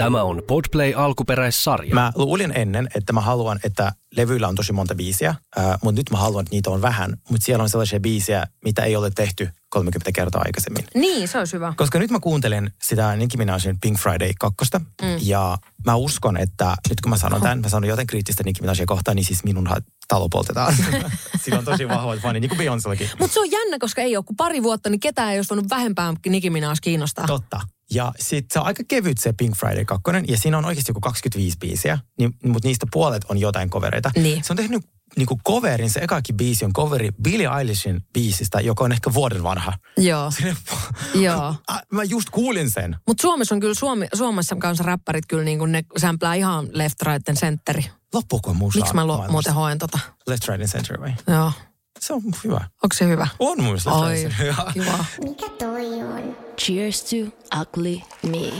Tämä on Podplay alkuperäissarja. Mä luulin ennen, että mä haluan, että levyillä on tosi monta biisiä, äh, mutta nyt mä haluan, että niitä on vähän. Mutta siellä on sellaisia biisejä, mitä ei ole tehty 30 kertaa aikaisemmin. Niin, se olisi hyvä. Koska nyt mä kuuntelen sitä Nicki Minajin Pink Friday 2. Mm. Ja mä uskon, että nyt kun mä sanon tämän, mä sanon jotain kriittistä Nicki Minajia kohtaan, niin siis minun talo poltetaan. Sillä on tosi vahvat fani, niin kuin Beyoncéllakin. Mutta se on jännä, koska ei ole kuin pari vuotta, niin ketään ei olisi voinut vähempään Nicki Minaj kiinnostaa. Totta. Ja sitten se on aika kevyt se Pink Friday 2, ja siinä on oikeasti joku 25 biisiä, niin, mutta niistä puolet on jotain covereita. Niin. Se on tehnyt niinku coverin, se ekakin biisi on coveri Billie Eilishin biisistä, joka on ehkä vuoden vanha. Joo. Joo. Ah, Mä just kuulin sen. Mutta Suomessa on kyllä, Suomi, Suomessa kanssa räppärit kyllä niin kuin ne sämplää ihan left, right and centeri. Loppuuko musa Miksi mä lo, muuten hoen tota? Left, right and center vai? Joo. Se on hyvä. Onko se hyvä? On mun mielestä left, Oi, right and center. kiva. Mikä toi on? Cheers to ugly me.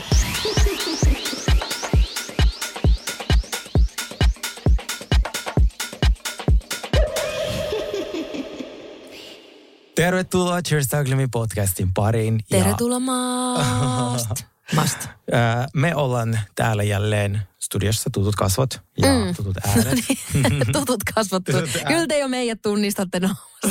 Tervetuloa Cheers Me podcastin pariin. Ja, Tervetuloa. Maasta. ää, me ollaan täällä jälleen studiossa tutut kasvot ja mm. tutut äänet. Tutut kasvattu. Tutut äänet. Kyllä te jo meidät tunnistatte. No.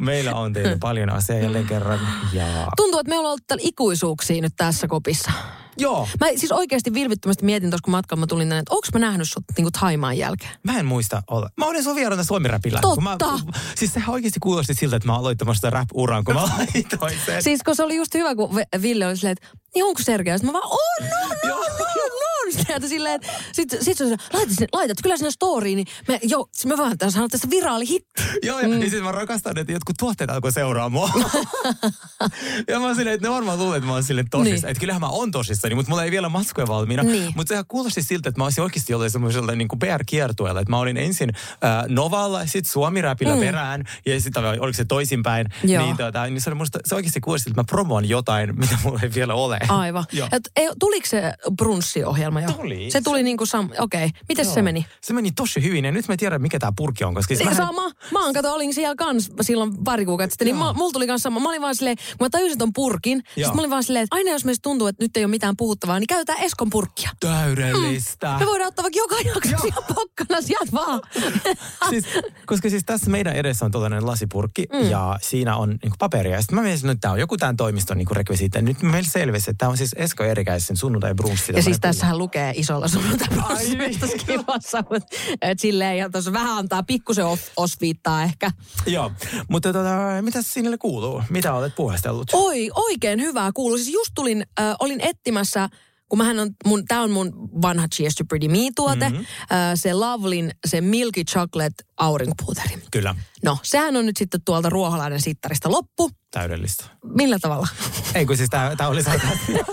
Meillä on teille paljon asiaa jälleen kerran. Ja... Tuntuu, että me ollaan ollut täällä ikuisuuksia nyt tässä kopissa. Joo, Mä siis oikeasti vilvittömästi mietin tuossa, kun matkalla mä tulin tänne, että onko mä nähnyt sut niinku Taimaan jälkeen? mä en muista olla. Mä olin sun vieraana Suomi-räpillä. Totta. Kun Mä, siis sehän oikeasti kuulosti siltä, että mä aloittamassa rap-uran, kun mä laitoin sen. Siis kun se oli just hyvä, kun Ville oli silleen, että niin onko Sergei? Mä vaan, on, on, on, on, on. Sieltä silleen, että sit, sit se on laitat, sinne, laitat kyllä sinne storyin, niin me, jo, me vaan sanoa tästä viraali hitti. Joo, ja, mm. ja siis mä rakastan, että jotkut tuotteet alkoi seuraa mua. ja mä oon silleen, että ne varmaan luulee, että mä oon silleen tosissaan. Niin. Niin. Että kyllähän mä oon tosissani, mutta mulla ei vielä maskuja valmiina. Niin. Mutta sehän kuulosti siltä, että mä olisin oikeasti jollain semmoisella niin kuin PR-kiertueella. Että mä olin ensin äh, Novalla, sitten Suomi-räpillä mm. perään, ja sitten oliko se toisinpäin. Joo. Niin, tota, niin se, oli musta, se oikeasti kuulosti, että mä promoon jotain, mitä mulla ei vielä ole. Aivan. Et, tuliko se brunssiohjelma jo? Tuli. Se tuli niin kuin sam... Okei. Okay. Miten se meni? Se meni tosi hyvin, ja nyt mä tiedän, mikä tämä purkki on. Koska siis Sama. Mä oon, kato, olin siellä kans silloin pari kuukautta sitten, niin mulla tuli kans sama. Mä olin vaan silleen, kun mä tajusin ton purkin, Joo. sit mä olin vaan silleen, että aina jos meistä tuntuu, että nyt ei ole mitään puhuttavaa, niin käytetään Eskon purkkia. Täydellistä. Me voidaan ottaa vaikka joka jaksossa ihan pokkana sieltä vaan. siis, koska siis tässä meidän edessä on tuollainen lasipurkki mm. ja siinä on niin paperia. Sitten mä mietin, että tämä on joku tämän toimiston niin rekvisiitti. Nyt meillä selvisi, että tämä on siis Esko Erikäisen sunnuntai brunssi. Ja siis tässähän lukee isolla sunnuntai Ai niin. kivassa, mutta et silleen, ja tuossa vähän antaa pikkusen os, osviittaa ehkä. Joo, mutta tota, mitä sinille kuuluu? Mitä olet puhestellut? Oi, oikein hyvää kuuluu. Siis just tulin, äh, olin etsimässä, kun mähän on, mun, tää on mun vanha Cheers to Pretty Me-tuote, mm-hmm. äh, se Lovelin, se Milky Chocolate aurinkopuuteri. Kyllä, No, sehän on nyt sitten tuolta Ruoholainen sittarista loppu. täydellistä. Millä tavalla? Ei kun siis tämä oli sarkasmia.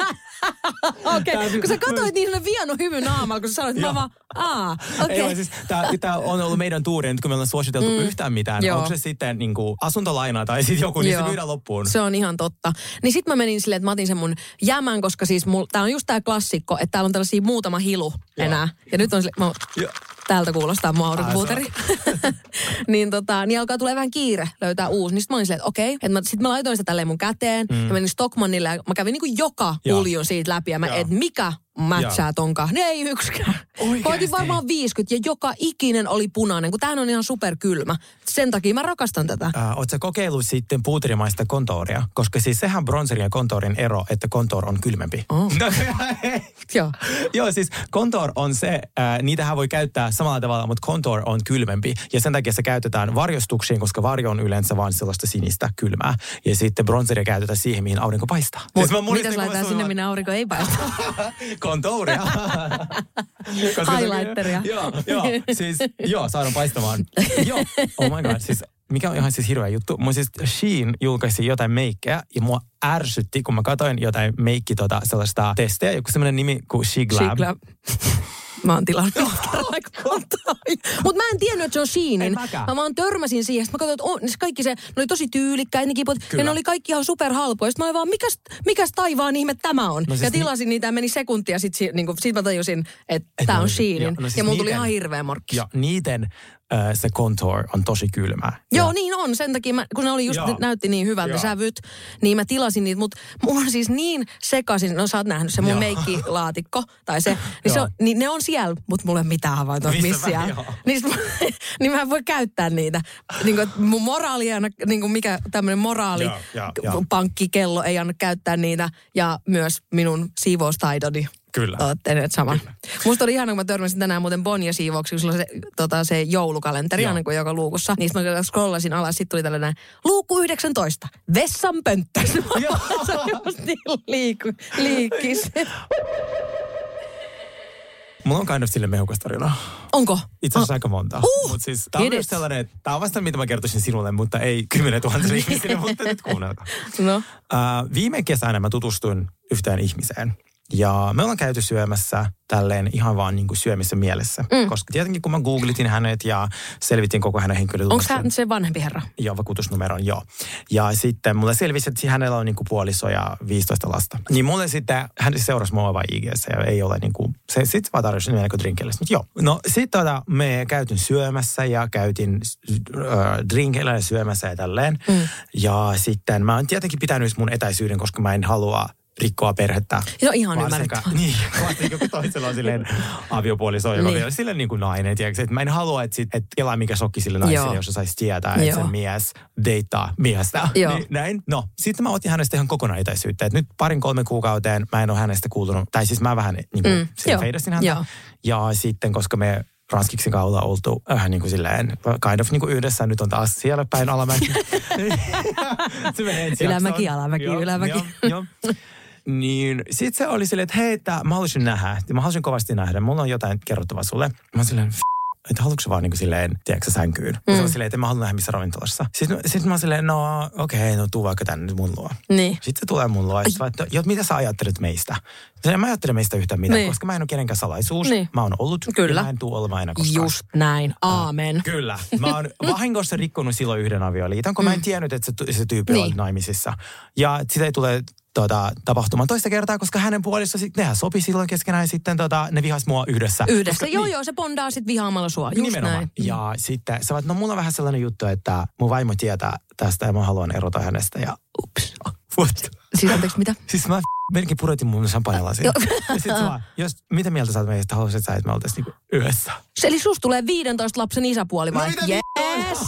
Okei, okay. kun sä katsoit niin sellainen vieno hymy naamalla, kun sä sanoit, että mä vaan, aa, Ei okei. vaan siis, tämä on ollut meidän tuuri, nyt kun me ollaan suositeltu mm. yhtään mitään. Joo. Onko se sitten niin kuin asuntolaina tai sitten joku, niin se Joo. myydään loppuun. Se on ihan totta. Niin sit mä menin silleen, että mä otin sen mun jämän, koska siis mul, tää on just tää klassikko, että täällä on tällaisia muutama hilu Joo. enää. Ja nyt on sille, mä, Joo. Täältä kuulostaa mun aurinkopuuteri. niin tota, niin alkaa tulee vähän kiire löytää uusi. Niin sit mä olin silleen, että okei. Okay. Mä, sit mä laitoin sitä tälleen mun käteen mm. ja menin Stockmannille ja mä kävin niinku joka Joo. huljun siitä läpi ja mä, että mikä mätsää tonkaan. Ne ei yksikään. Oikeesti? Koitin varmaan 50 ja joka ikinen oli punainen, kun tämähän on ihan superkylmä. Sen takia mä rakastan tätä. Äh, Oletko kokeillut sitten puuterimaista kontooria? Koska siis sehän bronzerin ja kontoorin ero, että kontoor on kylmempi. Oh. No, Joo. Joo, siis kontoor on se, äh, niitähän voi käyttää samalla tavalla, mutta kontoor on kylmempi. Ja sen takia se käytetään varjostuksiin, koska varjo on yleensä vain sellaista sinistä kylmää. Ja sitten bronzeria käytetään siihen, mihin aurinko paistaa. Mut, Siis mä mitäs muistin, mä laitetaan sinne, minne aurinko ei paista? Kontouria. Highlighteria. Joo, joo, siis, joo, saadaan paistamaan. joo, oh my god, siis mikä on ihan siis hirveä juttu. Mun siis Shein julkaisi jotain meikkejä ja mua ärsytti, kun mä katsoin jotain meikki tota, sellaista testejä, joku semmoinen nimi kuin She Glab. She Glab. Mä oon tilannut Mutta mä en tiennyt, että se on Sheenin. Mä vaan törmäsin siihen. Sitten mä katsoin, että on, ne kaikki se, ne oli tosi tyylikkäitä ne kiput. Ja Kyllä. ne oli kaikki ihan superhalpoja. Sitten mä olin vaan, mikäs, mikäs taivaan ihme tämä on? No siis ja tilasin niitä ja meni sekuntia. Sitten si, niin sit mä tajusin, että Et tää ne on Sheenin. joo, no siis ja mulla tuli ihan hirveä morkkis. Ja niiden se contour on tosi kylmä. Joo, ja, niin on. Sen takia, mä, kun ne oli just, Joo. näytti niin hyvältä Joo. sävyt, niin mä tilasin niitä. Mutta mulla on siis niin sekaisin, no sä oot nähnyt se mun Joo. meikkilaatikko, tai se, niin, se on, niin ne on siellä, mutta mulla ei ole mitään havaintoa, Missä siellä. Niin, niin mä en voi käyttää niitä. Niin kuin, mun moraali ei anna, niin kuin mikä tämmöinen moraali, Joo, joo, joo. pankkikello ei anna käyttää niitä. Ja myös minun siivoustaidoni. Kyllä. Olette nyt sama. Musta oli ihana, kun mä törmäsin tänään muuten Bonja siivouksi, kun sulla on se, tota, se joulukalenteri aina kuin joka luukussa. Niin sit mä scrollasin alas, sitten tuli tällainen luukku 19, vessan pönttö. se just niin liiku, liikkis. Mulla on kind of sille mehukasta tarinaa. Onko? Itse asiassa aika monta. Uh, Mut siis, tää on myös sellainen, että tää on vasta mitä mä kertoisin sinulle, mutta ei kymmenen tuhansille ihmisille, mutta nyt kuunnelkaa. No. Uh, viime kesänä mä tutustuin yhteen ihmiseen. Ja me ollaan käyty syömässä tälleen ihan vaan niin kuin syömissä mielessä. Mm. Koska tietenkin kun mä googlitin hänet ja selvitin koko hänen Onko henkilötunnuksen. hän se vanhempi herra? Joo, vakuutusnumeron, joo. Ja sitten mulle selvisi, että hänellä on niinku puoliso ja 15 lasta. Niin mulle sitten, hän seurasi mua vaan ig ja ei ole niinku, se sitten vaan tarjosi mennäkö drinkille. Sitten joo. No sitten tota, me käytin syömässä ja käytin äh, drinkillä ja syömässä ja tälleen. Mm. Ja sitten mä oon tietenkin pitänyt mun etäisyyden, koska mä en halua rikkoa perhettä. Se on ihan ymmärrettävää. Niin, varsinkin kun toisella on silleen aviopuoliso, joka Niin. vielä silleen niin kuin nainen. Tiedätkö, että mä en halua, että, sit, että kelaa mikä shokki sille naiselle, Joo. jos se saisi tietää, että se mies deittaa miestä. Joo. Niin, näin. No, sitten mä otin hänestä ihan kokonaan etäisyyttä. Et nyt parin kolmen kuukauteen mä en ole hänestä kuulunut, tai siis mä vähän niin kuin Mm, feidasin häntä. joo. Ja sitten, koska me Ranskiksen kautta oltu äh, niin kuin silleen, kind of niin kuin yhdessä, nyt on taas siellä päin alamäki. se menee ensi Ylämäki, alamäki, ylämäki. Joo, joo. Niin sit se oli silleen, että hei, mä haluaisin nähdä. Mä haluaisin kovasti nähdä. Mulla on jotain kerrottavaa sulle. Mä oon silleen, "F- että haluatko vaan niin kuin silleen, tiedätkö sä, sänkyyn? Mm. Se on silleen, että mä halua nähdä missä ravintolassa. Sitten, sitten mä oon silleen, no okei, okay, no tuu vaikka tänne nyt mun luo. Niin. Sitten se tulee mun luo, ja sit vaan, että jo, mitä sä ajattelet meistä? Sitten mä ajattelen meistä yhtään mitään, Niin. koska mä en ole kenenkään salaisuus. Niin. Mä oon ollut, Kyllä. ja mä en tuu olemaan enää koskaan. Just näin. Aamen. Kyllä. Mä oon vahingossa rikkonut silloin yhden avioliiton, kun mä en tiennyt, että se, se tyyppi Niin. on naimisissa. Ja sitä ei tule tota, tapahtumaan toista kertaa, koska hänen puolissa sit, nehän sopi silloin keskenään ja sitten tota, ne vihas mua yhdessä. Yhdessä. Koska, joo, niin, joo, se bondaa sit vihaamalla sua. Just nimenomaan. näin. Ja sitten sä vaat, no mulla on vähän sellainen juttu, että mun vaimo tietää tästä ja mä haluan erota hänestä ja ups. What? Siis anteeksi, mitä? Siis mä melkein pudotin mun champagnelasin. Joo. ja sit vaan, jos, mitä mieltä sä oot meistä, haluaisit sä, että me oltais niinku? Se- Eli susta tulee 15 lapsen isäpuoli vai? No yes!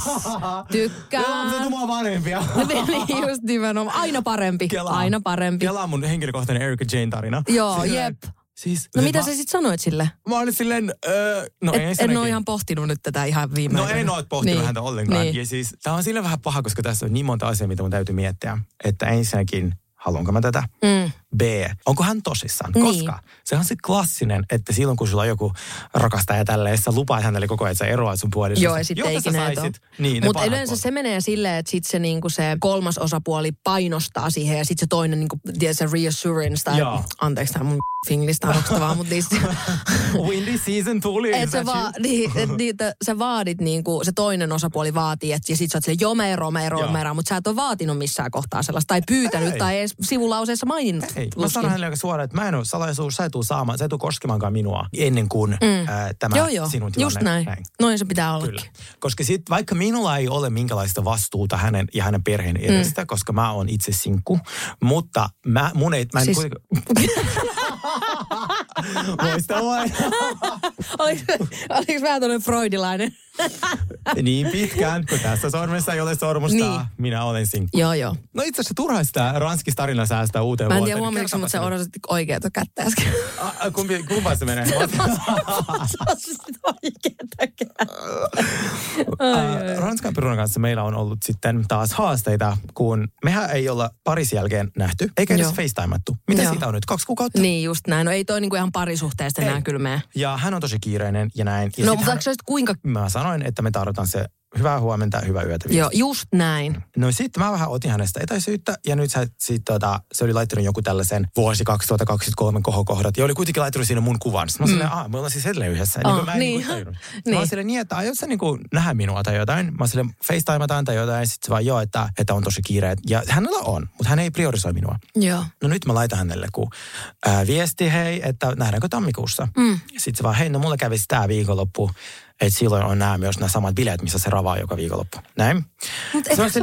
Tykkään. Se on mua vanhempia. niin just nimenomaan. Aina parempi. Kelaa. Aina parempi. Kelaa mun henkilökohtainen Erika Jane tarina. Joo, Silleen, jep. Siis, No mitä mä, sä sit sanoit sille? Mä olin silleen, öö, no Et, en ensinnäkin- ole ihan pohtinut nyt tätä ihan viime No en ole pohtinut Niin. häntä ollenkaan. Niin. Ja siis, tää on sille vähän paha, koska tässä on niin monta asiaa, mitä mun täytyy miettiä. Että ensinnäkin, haluanko mä tätä? Mm. B, onko hän tosissaan? Niin. Koska se on se klassinen, että silloin kun sulla on joku rakastaja tälleen, sä lupaat hänelle koko ajan, että sä eroat sun puolisosta. Joo, ja sitten sä ikinä et saisit, niin, Mutta yleensä puolet. se menee silleen, että sit se, niinku se kolmas osapuoli painostaa siihen ja sitten se toinen niinku, tiedät, se reassurance tai Joo. anteeksi tämä mun finglistä on okstavaa, mutta niistä, Windy season tuli. et sä, va, niin, et, niitä, sä vaadit niinku, se toinen osapuoli vaatii, että ja sit sä oot silleen, joo mä eroon, mä eroon, mä eroon, mutta sä et ole vaatinut missään kohtaa sellaista tai pyytänyt Ei. tai edes sivulauseessa maininnut. Ei, mä luskin. sanon hänelle aika suoraan, että mä en ole salaisuus, sä et tuu saamaan, sä et tuu koskemaankaan minua ennen kuin mm. ää, tämä Joo, joo, sinun tilanne. just näin. Noin se pitää ollakin. Kyllä. Koska sit, vaikka minulla ei ole minkälaista vastuuta hänen ja hänen perheen edestä, mm. koska mä oon itse sinkku, mutta mä, mun ei, mä en Siis- siis... Muista vai? Oliko, oliko vähän tuonne freudilainen? niin pitkään, kun tässä sormessa ei ole sormusta, Niin. minä olen sinkku. joo, joo. No itse asiassa turha sitä ranskis tarina säästää uuteen Mä en vuoteen. tiedä huomasitko, mutta sä Kertopa odotit oikeata kättä äsken. se. A- Kumpi, kumpaan se menee? Ranskan perunan kanssa meillä on ollut sitten taas haasteita, kun mehän ei olla paris jälkeen nähty, eikä edes facetimattu. Mitä siitä on nyt? Kaksi kuukautta? Niin just näin. No ei toi niinku ihan parisuhteesta enää mene. Ja hän on tosi kiireinen ja näin. Ja No mutta hän, kuinka... mä sanoin, että me tarvitaan se hyvää huomenta, hyvää yötä. Joo, just näin. No sitten mä vähän otin hänestä etäisyyttä ja nyt sä, sit, tota, se oli laittanut joku tällaisen vuosi 2023 kohokohdat ja oli kuitenkin laittanut siinä mun kuvan. Sitten mä olin mm. silleen, me ollaan siis edelleen yhdessä. Oh, niin, mä en niin. niin. Niin Mä Niin. olin silleen niin, että aiot sä niinku nähdä minua tai jotain. Mä silleen, facetimataan tai jotain. Sitten se vaan joo, että, että on tosi kiire. Ja hänellä on, mutta hän ei priorisoi minua. Joo. No nyt mä laitan hänelle kun, ää, viesti, hei, että nähdäänkö tammikuussa. Mm. Sitten se vaan, hei, no mulla kävisi tämä viikonloppu, että silloin on nämä myös nämä samat bileet, missä se ravaa joka viikonloppu. Näin. Mutta Se sä,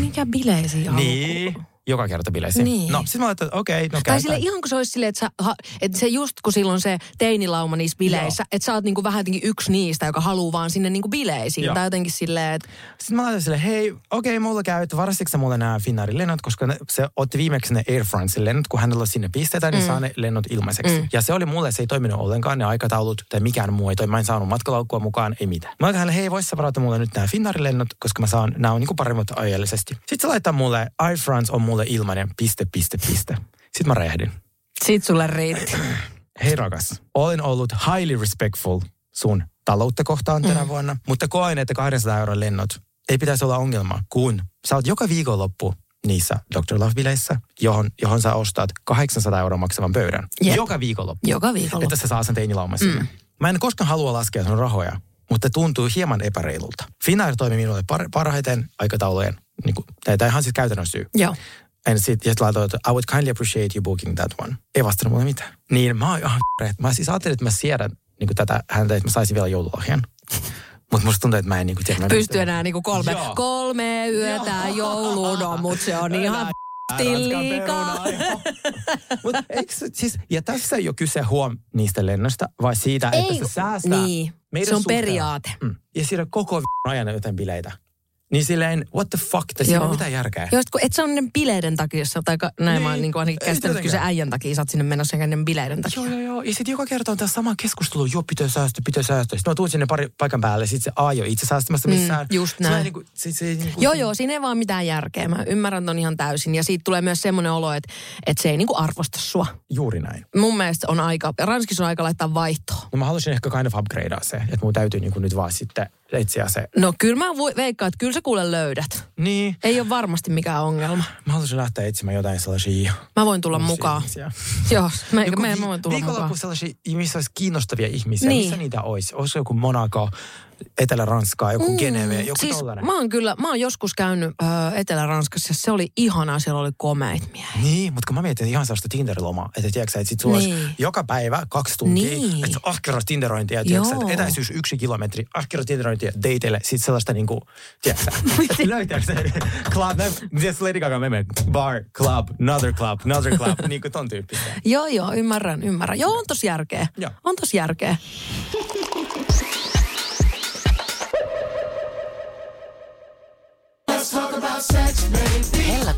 mikä bileisiin? Niin, joka kerta bileisiin. Niin. No, sitten mä laitan, että okei, okay, no Tai sille ihan kun se olisi silleen, että, sä, että se just kun silloin se teinilauma niissä bileissä, että sä oot niinku vähän jotenkin yksi niistä, joka haluaa vaan sinne niinku bileisiin. Joo. Tai jotenkin silleen, että Sitten mä laitan sille, hei, okei, okay, mulla käy, että varastitko sä mulle nämä Finnairin lennot, koska ne, se otti viimeksi ne Air Francein lennot, kun hänellä sinne pisteitä, niin saa ne lennot ilmaiseksi. Mm. Ja se oli mulle, se ei toiminut ollenkaan, ne aikataulut tai mikään muu ei toimi. Mä en saanut matkalaukkua mukaan, ei mitään. Mä hänelle, hei, vois sä varata mulle nyt nämä Finnairin lennot, koska mä saan, nämä on niinku paremmat ajallisesti. Sitten se laittaa mulle, Air France on mulle ilmainen, piste, piste, piste. Sitten mä rehdin. sit sulle riitti. Hei rakas, olen ollut highly respectful sun taloutta kohtaan tänä mm. vuonna, mutta koen, että 200 euron lennot ei pitäisi olla ongelma, kun sä oot joka viikonloppu niissä Dr. Love-bileissä, johon, johon sä ostat 800 euroa maksavan pöydän. Jep. Joka viikonloppu. Joka viikolla. Että sä saa sen teinilauma sinne. Mm. Mä en koskaan halua laskea sun rahoja, mutta tuntuu hieman epäreilulta. Finnair toimi minulle par- parhaiten aikataulujen, niin kuin, tämä ihan siis käytännön syy. Joo. En sit, ja sit laitoin, että I would kindly appreciate you booking that one. Ei vastannut mulle mitään. Niin mä oon ihan mä siis ajattelin, että mä siedän niin tätä häntä, että mä saisin vielä joululahjan. Mutta musta tuntuu, että mä en niin kuin, tiedä, Pysty enää niinku kolme, Joo. kolme yötä jouluun, no, mutta se on ihan liikaa. Mut eikö siis, ja tässä ei ole kyse huom niistä lennosta, vai siitä, Ei, että se säästää niin. meidän Se on suhteen. periaate. Mm. Ja siinä koko ajan jotain bileitä. Niin silleen, what the fuck, tässä ei Joo. ole mitään järkeä. Jos kun et sä on ne bileiden takia, tai ka- näin Niin, mä oon niin ainakin käsittänyt, kyllä se äijän takia sä oot sinne menossa ne bileiden takia. Joo, joo, joo. Ja sitten joka kerta on tämä sama keskustelu, joo, pitää säästöä, pitää säästöä. Sitten mä tuun sinne pari paikan päälle, sitten se A ei ole itse säästämässä missään. Mm, just näin. Niinku, se, se, niinku, Joo, joo, siinä ei vaan mitään järkeä. Mä ymmärrän ton ihan täysin. Ja siitä tulee myös semmoinen olo, että, että se ei niinku arvosta sua. Juuri näin. Mun mielestä on aika, Ranskissa on aika laittaa vaihtoa. No mä haluaisin ehkä kind of upgradea se, että mun täytyy niinku nyt vaan sitten etsiä se. No kyllä mä voi, veikkaan, että kyllä sä kuule löydät. Niin, Ei ole varmasti mikään ongelma. mä haluaisin lähteä etsimään jotain sellaisia Mä voin tulla mukaan. ihmisiä. Joo, mä, Joku mä, mä voin tulla mukaan. Viikonloppu sellaisia, missä olisi kiinnostavia ihmisiä. Niin. Missä niitä olisi? Olisiko joku Monaco, Etelä-Ranskaa, joku mm, Geneve, joku siis tollainen? mä oon kyllä, mä oon joskus käynyt ö, Etelä-Ranskassa. Se oli ihanaa, siellä oli komeit miehiä. Niin, mutta kun mä mietin ihan sellaista Tinder-lomaa, että tiedätkö, että sit sulla Niin. olisi joka päivä kaksi tuntia, Niin. että ahkeras Tinderointia, tiedätkö, että etäisyys yksi kilometri, ahkeras Tinderointia dateille, sit sellaista niinku, tiedätkö, löytääkö se club, mitäs Lady Gaga meme, bar, club, another club, another club, niinku ton tyyppistä. Joo, joo, ymmärrän, ymmärrän. Joo, on tos järkeä. Joo. On tos järkeä.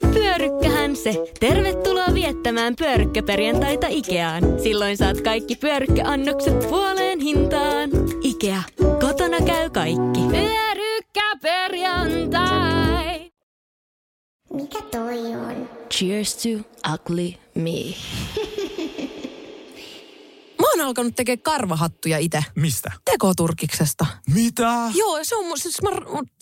Pyörykkähän se! Tervetuloa viettämään pyörykkäperjantaita Ikeaan. Silloin saat kaikki pyörykkäannokset puoleen hintaan. Ikea. Kotona käy kaikki. Pyörykkäperjantai! Mikä toi on? Cheers to ugly me. Mä oon alkanut tekemään karvahattuja itse. Mistä? Tekoturkiksesta. Mitä? Joo, se on, siis mä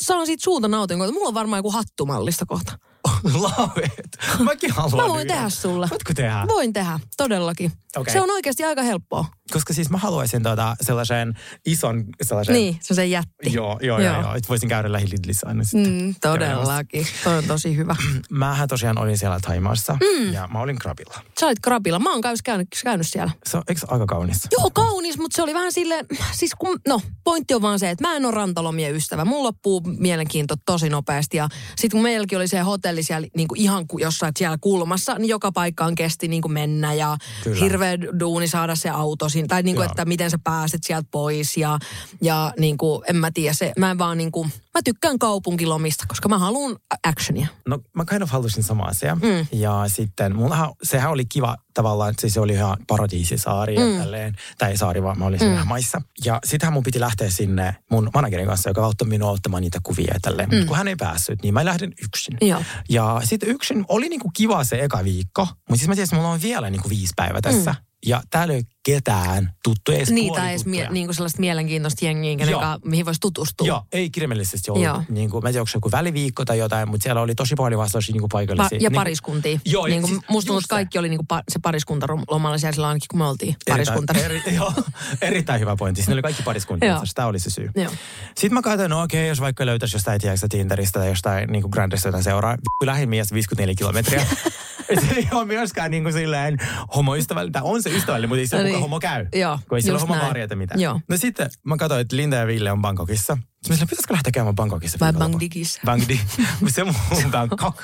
saan siitä suuta nautin, kun mulla on varmaan joku hattumallista kohta. Lauet. Mäkin haluan Mä voin yhden. tehdä sulle. Voitko tehdä? Voin tehdä, todellakin. Okei. Se on oikeasti aika helppoa. Koska siis mä haluaisin tota sellaisen ison sellaisen... Niin, se jätti. Joo, joo, joo, joo. Että voisin käydä lähi Lidlissä aina sitten. Mm, todellakin. Toi on tosi hyvä. Mähän tosiaan olin siellä Taimaassa mm. ja mä olin Krabilla. Sä olit krabilla. Mä oon käynyt, käynyt, käynyt siellä. Se on, eikö aika kaunis? Joo, kaunis, mutta se oli vähän sille, siis kun, no, pointti on vaan se, että mä en ole rantalomien ystävä. Mun loppuu mielenkiinto tosi nopeasti ja sit kun meilläkin oli se hotelli siellä niin kuin ihan jossain siellä kulmassa, niin joka paikkaan kesti niin kuin mennä ja Kyllä. hirveä duuni saada se auto siinä, tai niin kuin, että miten sä pääset sieltä pois ja, ja niin kuin, en mä tiedä, se, mä en vaan niin kuin, mä tykkään kaupunkilomista, koska mä haluan actionia. No mä kind of halusin sama asia. Mm. Ja sitten mullahan, sehän oli kiva tavallaan, että se oli ihan paratiisisaari mm. ja tälleen. Tai ei saari, vaan mä olin siinä mm. maissa. Ja sittenhän mun piti lähteä sinne mun managerin kanssa, joka auttoi minua ottamaan niitä kuvia ja tälleen. Mm. Mutta kun hän ei päässyt, niin mä lähdin yksin. Joo. Ja sitten yksin oli niinku kiva se eka viikko. Mutta siis mä tiesin, että mulla on vielä niinku viisi päivää tässä. Mm. Ja täällä ei ole ketään tuttuja, edes Niitä edes mie- niin kuin sellaista mielenkiintoista jengiä, kenen ka- mihin voisi tutustua. Joo, ei kirjaimellisesti ollut. Joo. Niin kuin, mä en tiedä, onko se joku väliviikko tai jotain, mutta siellä oli tosi paljon vastauksia niin Pa- paikallisia. ja niin, pariskuntia. Joo, niin kuin, siis musta tuntuu, kaikki oli niin kuin pa- se pariskuntalomalla siellä silloin ainakin, kun me oltiin pariskunta. Erittäin, eri, joo, erittäin hyvä pointti. Siinä oli kaikki pariskuntia, tämä oli se syy. Joo. Sitten mä katsoin, no okei, jos vaikka löytäisi jostain, tiedätkö, Tinderistä tai jostain niin kuin Grandista jotain seuraa, lähin mies 54 kilometriä. se ei ole myöskään niin kuin silleen homoystävällinen, on se ystävällinen, mutta ei se No niin. homo käy. Joo, kun ei sillä homo näin. varjata mitään. Joo. No sitten mä katsoin, että Linda ja Ville on Bangkokissa. Sitten mä sanoin, pitäisikö lähteä käymään Bangkokissa? Vai? Bangdikissa? Bangdi. se mun Bangkok.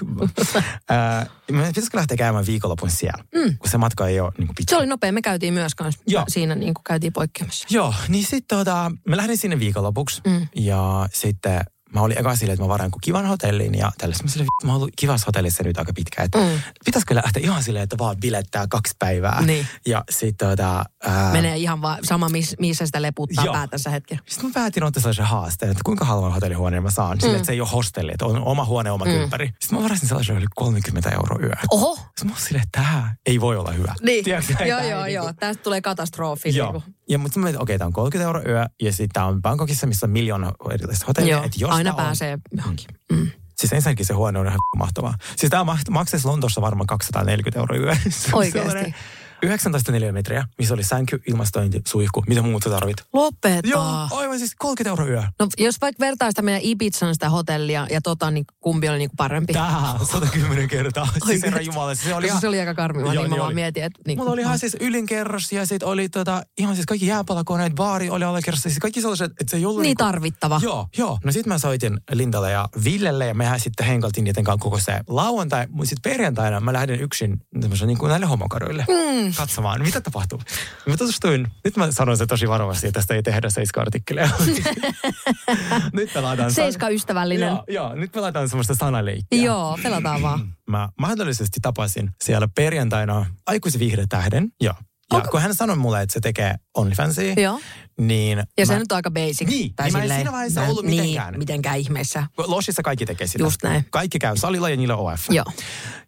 Äh, mä pitäisikö lähteä käymään viikonlopun siellä, mm. kun se matka ei ole niin kuin pitkä. Se oli nopea. Me käytiin myös kanssa Joo. siinä niin kuin käytiin poikkeamassa. Joo, niin sitten tota, mä lähdin sinne viikonlopuksi mm. ja sitten mä olin eka silleen, että mä varaan kivan hotellin ja tällaisen. Mä silleen, vittu, mä oon ollut kivassa hotellissa nyt aika pitkään. Että mm. pitäisikö lähteä ihan silleen, että vaan bilettää kaksi päivää. Niin. Ja sitten tota... Ää, Menee ihan vaan sama, miss, missä sitä leputtaa Joo. päätänsä hetken. Sitten mä päätin ottaa sellaisen haasteen, että kuinka halvan hotellihuoneen mä saan. Silleen, että se ei ole hostelli, että on oma huone, oma mm. kylppäri. Sitten mä varasin sellaisen yli 30 euroa yö. Oho! Sitten mä olin silleen, että tämä ei voi olla hyvä. Niin. Tiedätkö, joo, tää joo, niinku- joo. Tästä tulee katastrofi. Joo. Niin Ja mutta mä mietin, okei, tämä on 30 euroa yö ja sitten tämä on Bangkokissa, missä on miljoona erilaista hotellia. joo. Et jos Aina on, pääsee johonkin. Mm. Siis ensinnäkin se huone on ihan mahtavaa. Siis tämä maksaisi Lontoossa varmaan 240 euroa yö. Se on Oikeesti? sellainen 19 neliömetriä, missä oli sänky, ilmastointi, suihku, mitä muuta tarvit. Lopeta. Joo, aivan siis 30 euroa yö. No jos vaikka vertaa sitä meidän Ibizan sitä hotellia ja tota, niin kumpi oli niin kuin parempi? Tää 110 kertaa. Siis herra Jumala, se oli ihan... se oli aika karmiva, Joo, niin mä niin vaan oli. mietin, että... Niin Mulla oli ihan siis ylinkerros ja sitten oli tota, ihan siis kaikki jääpalakoneet, baari oli alakerrassa. Siis kaikki sellaiset, että se ei ollut Niin niinku- tarvittava. Joo, joo. No sit mä soitin Lindalle ja Villelle ja mehän sitten henkaltiin niiden kanssa koko se lauantai. Mutta sitten perjantaina mä lähdin yksin niin kuin näille homokaduille mm. Katsomaan, mitä tapahtuu. Mä tutustuin, nyt mä sanon se tosi varovasti, että tästä ei tehdä seiska-artikkeleja. nyt pelataan... Seiska ystävällinen. Joo, joo, nyt pelataan semmoista sanaleikkiä. Joo, pelataan vaan. Mä mahdollisesti tapasin siellä perjantaina aikuisviihdetähden. Joo. Ja Onko- kun hän sanoi mulle, että se tekee OnlyFansia, Joo. niin... Ja se mä, nyt on aika basic. Niin, tai niin mä en silleen, siinä vaiheessa mä- ollut niin, mitenkään. mitenkään ihmeessä. Lossissa kaikki tekee sitä. Just näin. Kaikki käy salilla ja niillä on OF. Joo.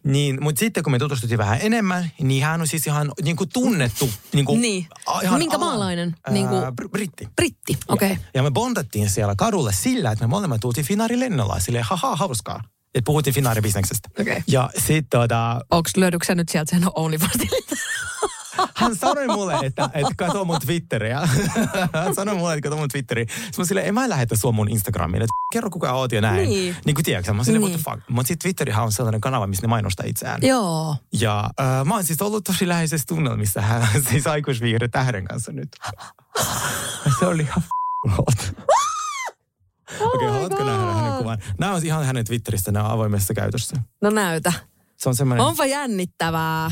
Niin, mutta sitten kun me tutustuttiin vähän enemmän, niin hän on siis ihan niin kuin tunnettu. Niin, kuin, Niin. a- ihan Minkä alan- maalainen? Ää, Niin kuin- br- britti. Britti, okei. Okay. Ja me bondattiin siellä kadulle sillä, että me molemmat tultiin Finnaari-lennolla. Silleen, haha, hauskaa. Että puhuttiin Finnaari-bisneksestä. Okei. Ja sitten tota, Onko löydykö sä nyt sieltä sen OnlyFanstilta? Hän sanoi mulle, että, että kato mun Twitteriä. hän sanoi mulle, että kato mun Twitteriä. Sitten mä silleen, en mä lähetä sua mun Instagramiin. Että kerro kuka oot ja näin. Niin. Niin kuin tiedätkö, mä silleen, Niin. what the fuck. Mutta sitten Twitterihan on sellainen kanava, missä ne mainostaa itseään. Joo. Ja äh, mä oon siis ollut tosi läheisessä tunnelmissa hän siis aikuisviihde tähden kanssa nyt. Se oli ihan hot. Okei, okay, haluatko nähdä hänen kuvan? Nämä on ihan hänen Twitteristä, nämä on avoimessa käytössä. No näytä. Se on semmoinen, Onpa jännittävää.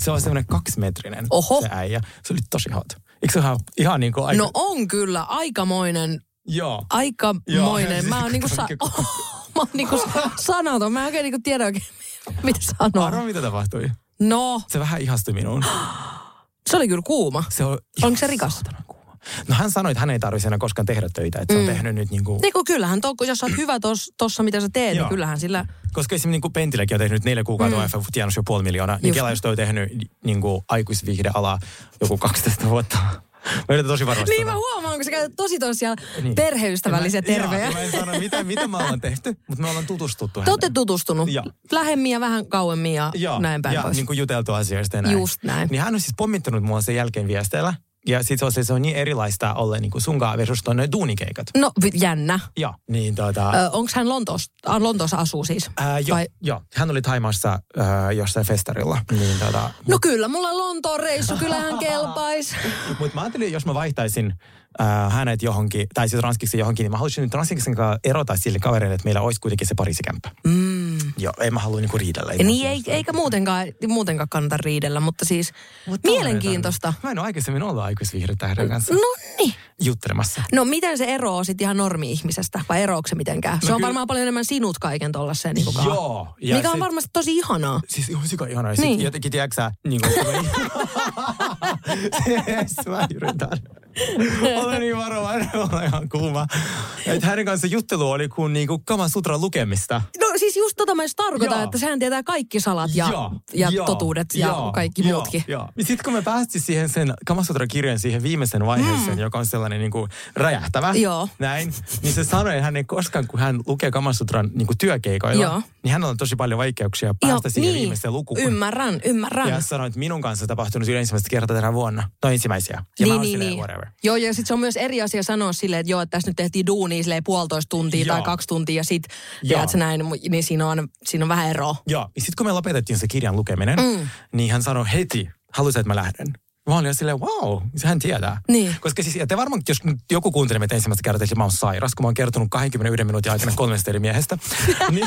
Se on semmoinen kaksimetrinen Oho. se äijä. Se oli tosi hot. Eikö se ihan, ihan niin kuin aika... No on kyllä aikamoinen, Joo. aikamoinen. Joo, mä oon niinku, sa- mä oon niinku sanaton. Mä en oikein niinku tiedä oikein, mitä sanoa. Arvo, mitä tapahtui? No, Se vähän ihastui minuun. se oli kyllä kuuma. Se on Onko se rikas? kuuma. No hän sanoi, että hän ei tarvitse enää koskaan tehdä töitä. Että se on tehnyt nyt niin kuin... Niin kuin kyllähän, to, jos sä oot hyvä tos, tossa, mitä sä teet, niin kyllähän sillä... Koska esimerkiksi niin kuin Pentiläkin on tehnyt neljä kuukautta mm. OF, tienasi jo puoli miljoonaa. Niin. Kela, jos toi tehnyt niin kuin aikuisviihdeala joku 12 vuotta. Mä yritän tosi varmasti. Niin mä huomaan, kun sä käytät tosi tosiaan Niin. perheystävällisiä mä- tervejä. Joo, mä en sano, mitä, mitä me ollaan tehty, mutta me ollaan tutustuttu Te olette tutustunut Joo. lähemmin ja vähän kauemmin ja Joo, näin päin ja pois. niin kuin juteltu asioista ja näin. Just näin. Niin hän on siis pommittanut mua sen jälkeen viesteillä. Ja sit se on, se on niin erilaista olla niin kuin sunkaan versus noin duunikeikat. No jännä. Joo. Niin tota... Ö, onko hän Lontoossa, äh, Lontoossa asuu siis? Ää, joo, Vai- joo, hän oli Taimassa ää, jossain festarilla. Niin, tota, No kyllä, mulla Lontoon reissu, kyllä hän kelpais. Mutta mä ajattelin, jos mä vaihtaisin äh, hänet johonkin, tai siis ranskiksi johonkin, niin mä haluaisin nyt ranskiksen kanssa erota sille kaverille, että meillä olisi kuitenkin se Pariisikämppä. Mm. Joo, en mä halua niinku riidellä. Ja niin ei, eikä muutenkaan, muutenkaan kannata riidellä, mutta siis Mut mielenkiintoista. Mä en ole aikaisemmin ollut aikuisvihreitä heidän kanssa No niin. juttelemassa. No miten se eroaa sitten ihan normi-ihmisestä, vai eroako se mitenkään? Se No on kyllä- varmaan paljon enemmän sinut kaiken tollaiseen niin kuin Joo. ja Mikä on sit- varmasti tosi ihanaa. Siis ihan sika ihanaa. Niin. Niin. Jotenkin, tiedätkö sä, niin kuin, yes, mä yritän. Olen niin varovainen, olen ihan kuuma. Että hänen kanssa juttelu oli kuin niinku Kaman Sutran lukemista. No siis just tota mä just tarkoitan, Joo. että sehän tietää kaikki salat ja, Joo, ja joo, totuudet ja joo, kaikki joo, muutkin. Joo. Ja sitten kun me päästiin siihen sen Kamasutran kirjan siihen viimeisen vaiheeseen, mm. joka on sellainen niin kuin räjähtävä, Joo. näin, niin se sanoi, että hän ei koskaan, kun hän lukee Kamasutran niin kuin työkeikoilla, Joo. niin hänellä on tosi paljon vaikeuksia päästä siihen niin. viimeiseen lukuun. Ymmärrän, ymmärrän. Ja sanoi, että minun kanssa tapahtunut yli ensimmäistä kertaa tänä vuonna. No ensimmäisiä. Ja niin, mä niin, niin. whatever. Joo, ja sitten se on myös eri asia sanoa silleen, että joo, että tässä nyt tehtiin duunia silleen puolitoista tuntia Joo. tai kaksi tuntia ja sit, Joo. tiedätkö näin, niin siinä on, siinä on vähän eroa. Joo. Ja sitten kun me lopetettiin se kirjan lukeminen, Mm. niin hän sanoi heti, haluaisit, että mä lähden. Mä olin silleen, wow, hän tietää. Niin. Koska siis, ja te varmaan, jos nyt joku kuuntelee meitä ensimmäistä kertaa, että mä oon sairas, kun mä oon kertonut 21 minuutin aikana kolmesta eri miehestä. niin,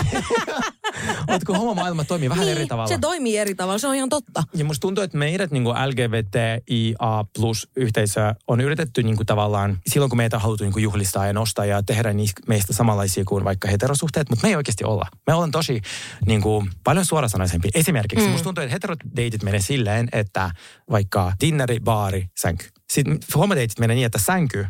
mutta kun homomaailma toimii vähän eri tavalla. Se toimii eri tavalla, se on ihan totta. Ja musta tuntuu, että meidät niin LGBTIA plus yhteisö on yritetty niin kuin tavallaan, silloin kun meitä on haluttu niin kuin juhlistaa ja nostaa ja tehdä niistä meistä samanlaisia kuin vaikka heterosuhteet, mutta me ei oikeasti olla. Me ollaan tosi niin kuin, paljon suorasanaisempi. Esimerkiksi mm. musta tuntuu, että heterodeitit menee silleen, että vaikka dinneri, baari, sänky. Sitten homodeitit menee niin, että sänky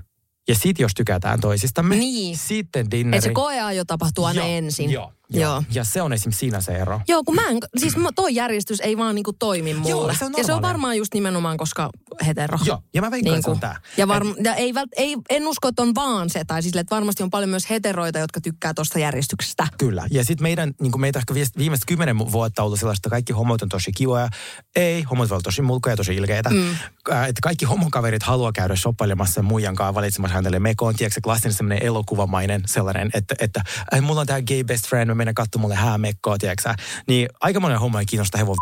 ja sit jos tykätään toisistamme, Niin. sitten dinneri. Että se koeajo tapahtuu aina Joo, ensin. Joo, joo. Joo. Ja se on esimerkiksi siinä se ero. Joo, kun mä en, siis toi järjestys ei vaan niinku toimi mulle. Joo, se on ja se on varmaan just nimenomaan, koska hetero. Joo, ja mä veikkaan, on tää. Ja, varm, ja ei, vält, ei, en usko, että on vaan se, tai siis että varmasti on paljon myös heteroita, jotka tykkää tuosta järjestyksestä. Kyllä. Ja sitten meidän, niin kuin meitä ehkä viimeiset kymmenen vuotta ollut sellaista, että kaikki homot on tosi kivoja. Ei, homot voi olla tosi mulkoja ja tosi ilkeitä. Mm. Äh, että kaikki homokaverit haluaa käydä shoppailemassa muijan kanssa valitsemassa hänelle mekoon. Tiedätkö, se klassinen sellainen elokuvamainen sellainen, että, että äh, mulla on tää gay best friend, menen katsomaan mulle häämekkoa, tiedätkö. Niin aika monen homma ei kiinnosta hevon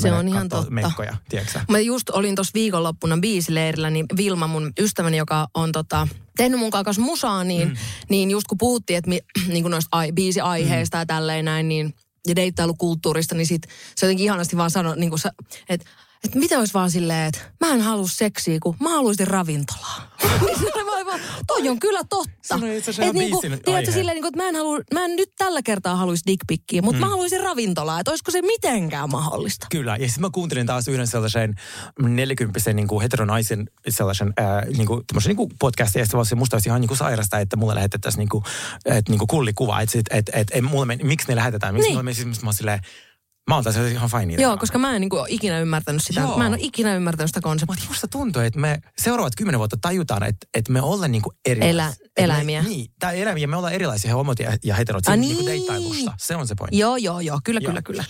Se on ihan totta. Mekkoja, tiedätkö. Mä just olin tuossa viikonloppuna biisileirillä, niin Vilma, mun ystäväni, joka on tota, tehnyt mun kanssa musaa, niin, mm. niin just kun puhuttiin, että mi, niin noista ai, biisiaiheista mm. ja tälleen näin, niin, ja deittailukulttuurista, niin sit se jotenkin ihanasti vaan sanoi, niin kuin sä, että että mitä olisi vaan silleen, että mä en halua seksiä, kun mä haluaisin ravintolaa. Toi on kyllä totta. Et niinku, tiedätkö, silleen, niinku, että mä en, halua, mä en nyt tällä kertaa haluaisi dickpikkiä, mutta mm. mä haluaisin ravintolaa. Että olisiko se mitenkään mahdollista? Kyllä, ja sitten mä kuuntelin taas yhden sellaisen nelikymppisen niin kuin heteronaisen sellaisen ää, niin kuin, niin kuin podcastin, ja se musta olisi ihan niin kuin sairasta, että mulle lähetettäisiin niin kuin, et, niin kuin kullikuva, että et, et, et, et, mulle miksi ne lähetetään, miksi Niin. mulle meni, mä silleen, mä oon taas ihan fine. Joo, koska mä en niin kuin, ole ikinä ymmärtänyt sitä. Joo. Mä en ole ikinä ymmärtänyt sitä konseptia. Mutta musta tuntuu, että me seuraavat kymmenen vuotta tajutaan, että, että me ollaan niin kuin erilaisia. Elä- Et me- eläimiä. niin, tai eläimiä, me ollaan erilaisia homot ja, ja heterot. Ah, Siinä niin. niin. deittailusta. Se on se pointti. Joo, joo, joo. Kyllä, Joo. kyllä, kyllä.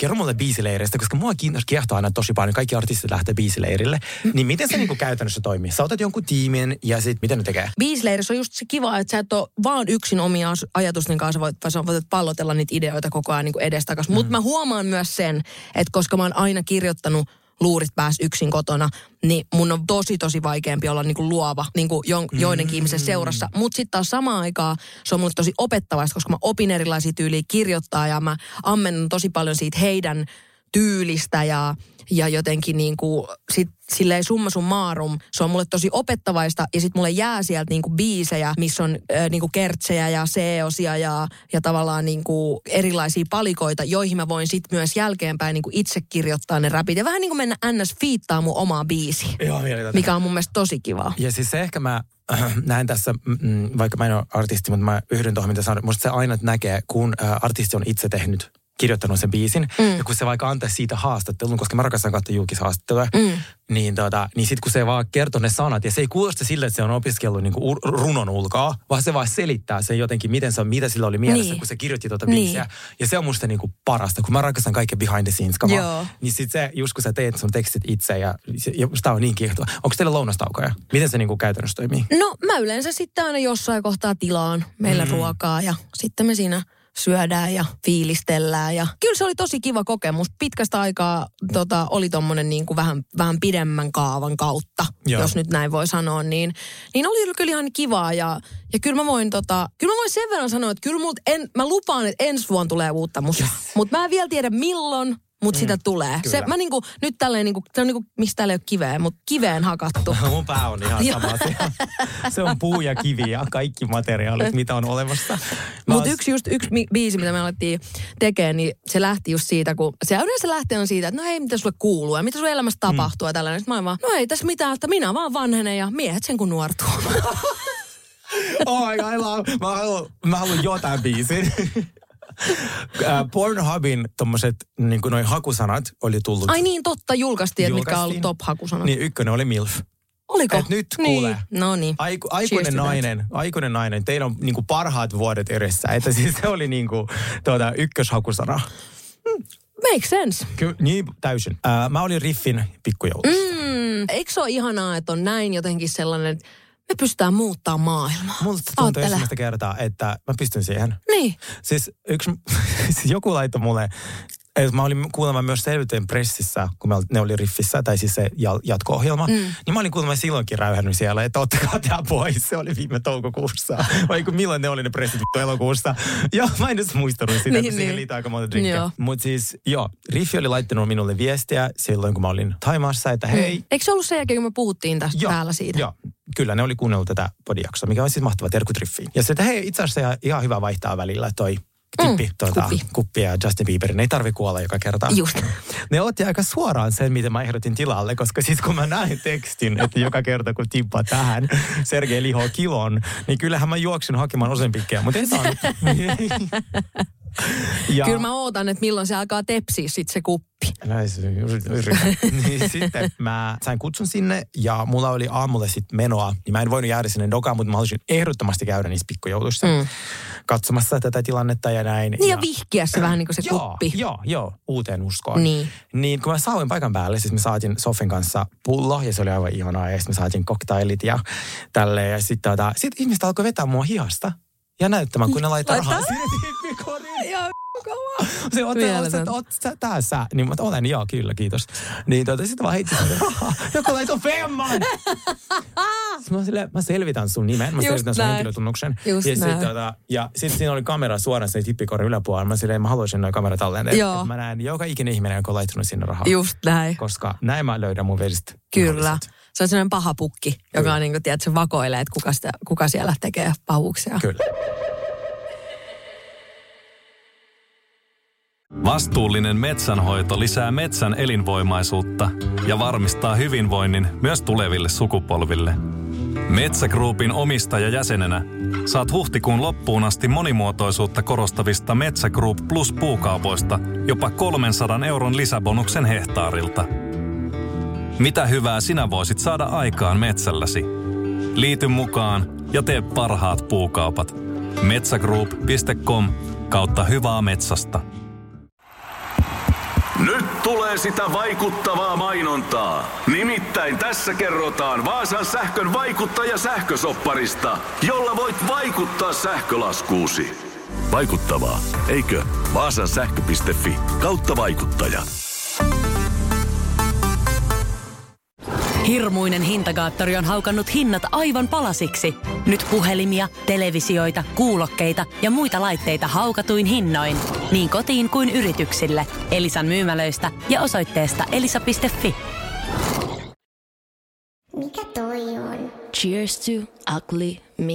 Kerro mulle biisileireistä, koska mua kiehtoo aina tosi paljon. Kaikki artistit lähtee biisileirille. Niin miten se niinku käytännössä toimii? Sä otat jonkun tiimin ja sit mitä ne tekee? Biisileirissä on just se kiva, että sä et ole vaan yksin omia ajatusten kanssa, voit, vaan sä voit pallotella niitä ideoita koko ajan niin edestakas. Mm. Mutta mä huomaan myös sen, että koska mä oon aina kirjoittanut luurit pääs yksin kotona, niin mun on tosi tosi vaikeampi olla niinku luova niinku jo, joidenkin ihmisen seurassa. Mutta sitten taas samaan aikaan se on mulle tosi opettavaista, koska mä opin erilaisia tyyliä kirjoittaa ja mä ammennan tosi paljon siitä heidän tyylistä ja, ja jotenkin niin kuin sit silleen summa summarum, se on mulle tosi opettavaista ja sitten mulle jää sieltä niinku biisejä, missä on äh, niinku kertsejä ja C-osia ja, ja tavallaan niinku erilaisia palikoita, joihin mä voin sitten myös jälkeenpäin niinku itse kirjoittaa ne räpit ja vähän niin kuin mennä ns. fiittaa mun omaa biisiä, Joo, mikä on mun mielestä tosi kivaa. Ja siis se ehkä mä äh, näen tässä, mm, vaikka mä en ole artisti, mutta mä yhdyn tuohon, mitä sanoin. Musta se aina näkee, kun äh, artisti on itse tehnyt kirjoittanut sen biisin. Mm. Ja kun se vaikka antaa siitä haastattelun, koska mä rakastan katsoa julkishaastattelua, mm. niin, tota, niin sitten kun se vaan kertoo ne sanat, ja se ei kuulosta sille, että se on opiskellut niinku ur- runon ulkoa, vaan se vaan selittää sen jotenkin, miten se on, mitä sillä oli mielessä, Niin. kun se kirjoitti tuota Niin. biisiä. Ja se on musta niinku parasta, kun mä rakastan kaikkea behind the scenes kamaa. Niin sit se, just kun sä teet sun tekstit itse, ja, ja sitä on niin kiehtova. Onko teillä lounastaukoja? Miten se niinku käytännössä toimii? No mä yleensä sitten aina jossain kohtaa tilaan meille mm. ruokaa ja sitten me siinä syödään ja fiilistellään. Ja kyllä se oli tosi kiva kokemus. Pitkästä aikaa tota, oli tommonen niin kuin vähän, vähän pidemmän kaavan kautta, Joo. Jos nyt näin voi sanoa. Niin, niin oli kyllä ihan kivaa ja, ja kyllä mä voin tota, kyllä mä voin sen verran sanoa, että kyllä mut en, mä lupaan, että ensi vuonna tulee uutta musta. Mutta mä en vielä tiedä milloin, mutta mm, sitä tulee. kyllä. Se, mä niinku, nyt tälleen niinku, se on niinku, miksi täällä ei ole kiveä, mutta kiveen hakattu. Mun pää on ihan sama asia. Se on puu ja kivi ja kaikki materiaalit, mitä on olemassa. Mutta oon- yksi just yksi biisi, mitä me alettiin tekemään, niin se lähti just siitä, kun se yleensä lähtee on siitä, että no ei, mitä sulle kuuluu ja mitä sun elämässä tapahtuu ja tällainen. Sitten mä vaan, no ei tässä mitään, että minä vaan vanhenen ja miehet sen kun nuortuu. Oh my god, I love. Mä haluan, mä haluan jotain biisin. Äh, Pornhubin tommoset niin noin hakusanat oli tullut. Ai niin, totta, julkaistiin, että mitkä on ollut top-hakusanat. Niin ykkönen oli MILF. Oliko? Et nyt niin. kuulee. No niin. Aiku, Cheers aikuinen that. nainen, aikuinen nainen, teillä on niinku parhaat vuodet edessä. Että siis se oli niinku tuota, ykköshakusana. Make sense. Kyllä, niin täysin. Äh, mä olin Riffin pikkujoulussa. Mm, eikö se ole ihanaa, että on näin jotenkin sellainen, että me pystytään muuttaa maailmaa. Musta tuntuu ensimmäistä kertaa, että mä pystyn siihen. Niin. Siis yksi, siis joku laittoi mulle, että mä olin kuulemma myös Selviytyjen pressissä, kun me, ne oli Riffissä, tai siis se jatko-ohjelma. Mm. Niin mä olin kuulemma silloinkin räyhännyt siellä, että ottakaa tää pois. Se oli viime toukokuussa. Vai kun milloin ne oli ne pressit elokuussa. Joo, mä en edes muistanut sitä, Niin, niin, kun siihen niin. liittyy aika monta drinkkiä. Joo. Mutta siis joo, Riffi oli laittanut minulle viestiä silloin, kun mä olin Taimaassa, että hei, Eikö se ollut sen jälkeen, kun me puhuttiin tästä täällä siitä? Joo, kyllä ne oli kuunnellut tätä podijaksoa, mikä on siis mahtava terkut Riffiin. Ja se, että hei, itse asiassa ihan- ihan hyvä vaihtaa välillä toi tippi, mm, tuota, kuppi. kuppi ja Justin Bieberin. Ei tarvi kuolla joka kerta. Just. Ne otti aika suoraan sen, mitä mä ehdotin tilalle, koska siis kun mä näin tekstin, että joka kerta kun tippaa tähän Sergei lihoo kilon, niin kyllähän mä juoksin hakemaan osempikkeä, mutta en saanut. ja, Kyllä mä ootan, että milloin se alkaa tepsiä sit se kuppi. Näin se niin sitten mä sain kutsun sinne ja mulla oli aamulle sitten menoa. Niin mä en voinut jäädä sinne dokaan, mutta mä halusin ehdottomasti käydä niissä pikkujouluissa mm. Katsomassa tätä tilannetta ja näin. Niin ja vihkiä se vähän niin kuin se joo, kuppi. Joo, joo, uuteen uskoon. Niin. Niin kun mä saavuin paikan päälle, siis me saatiin Sofin kanssa pullo ja se oli aivan ihanaa. Ja sitten me saatiin koktailit ja tälleen. Ja sitten tota, sit ihmiset alkoi vetää mua hihasta ja näyttämään, kun ne laittaa rahaa tippikoriin. Joo, kovaa. Se on Mieletön. oot sä tässä. Niin mä olen, joo, kyllä, kiitos. Niin tota, sitten vaan heitti rahaa. Joku laitoi femman. Sitten mä, silleen, mä selvitän sun nimen, mä Just selvitän sun näin. henkilötunnuksen. Just ja sitten tota, ja sit siinä oli kamera suoraan se tippikorin yläpuolella. Mä silleen, mä haluaisin noin kamerat talleen. että- Joo. että Mä näen joka ikinen ihminen, joka on laittanut sinne rahaa. Just näin. Koska näin mä löydän mun vesistä. Kyllä. Se on sellainen paha pukki, joka on niin kuin, tiedät, se vakoilee, että kuka, sitä, kuka siellä tekee pahuuksia. Kyllä. Vastuullinen metsänhoito lisää metsän elinvoimaisuutta ja varmistaa hyvinvoinnin myös tuleville sukupolville. Metsä Groupin omistajajäsenenä saat huhtikuun loppuun asti monimuotoisuutta korostavista Metsä Group Plus puukaupoista jopa 300 euron lisäbonuksen hehtaarilta. Mitä hyvää sinä voisit saada aikaan metsälläsi? Liity mukaan ja tee parhaat puukaupat. Metsägroup.com kautta hyvää metsästä. Tulee sitä vaikuttavaa mainontaa. Nimittäin tässä kerrotaan Vaasan sähkön vaikuttaja sähkösopparista, jolla voit vaikuttaa sähkölaskuusi. Vaikuttavaa, eikö? Vaasan sähkö.fi kautta vaikuttaja. Hirmuinen hintakaattori on haukannut hinnat aivan palasiksi. Nyt puhelimia, televisioita, kuulokkeita ja muita laitteita haukatuin hinnoin. Niin kotiin kuin yrityksille. Elisan myymälöistä ja osoitteesta elisa.fi. Mikä toi on? Cheers to ugly me.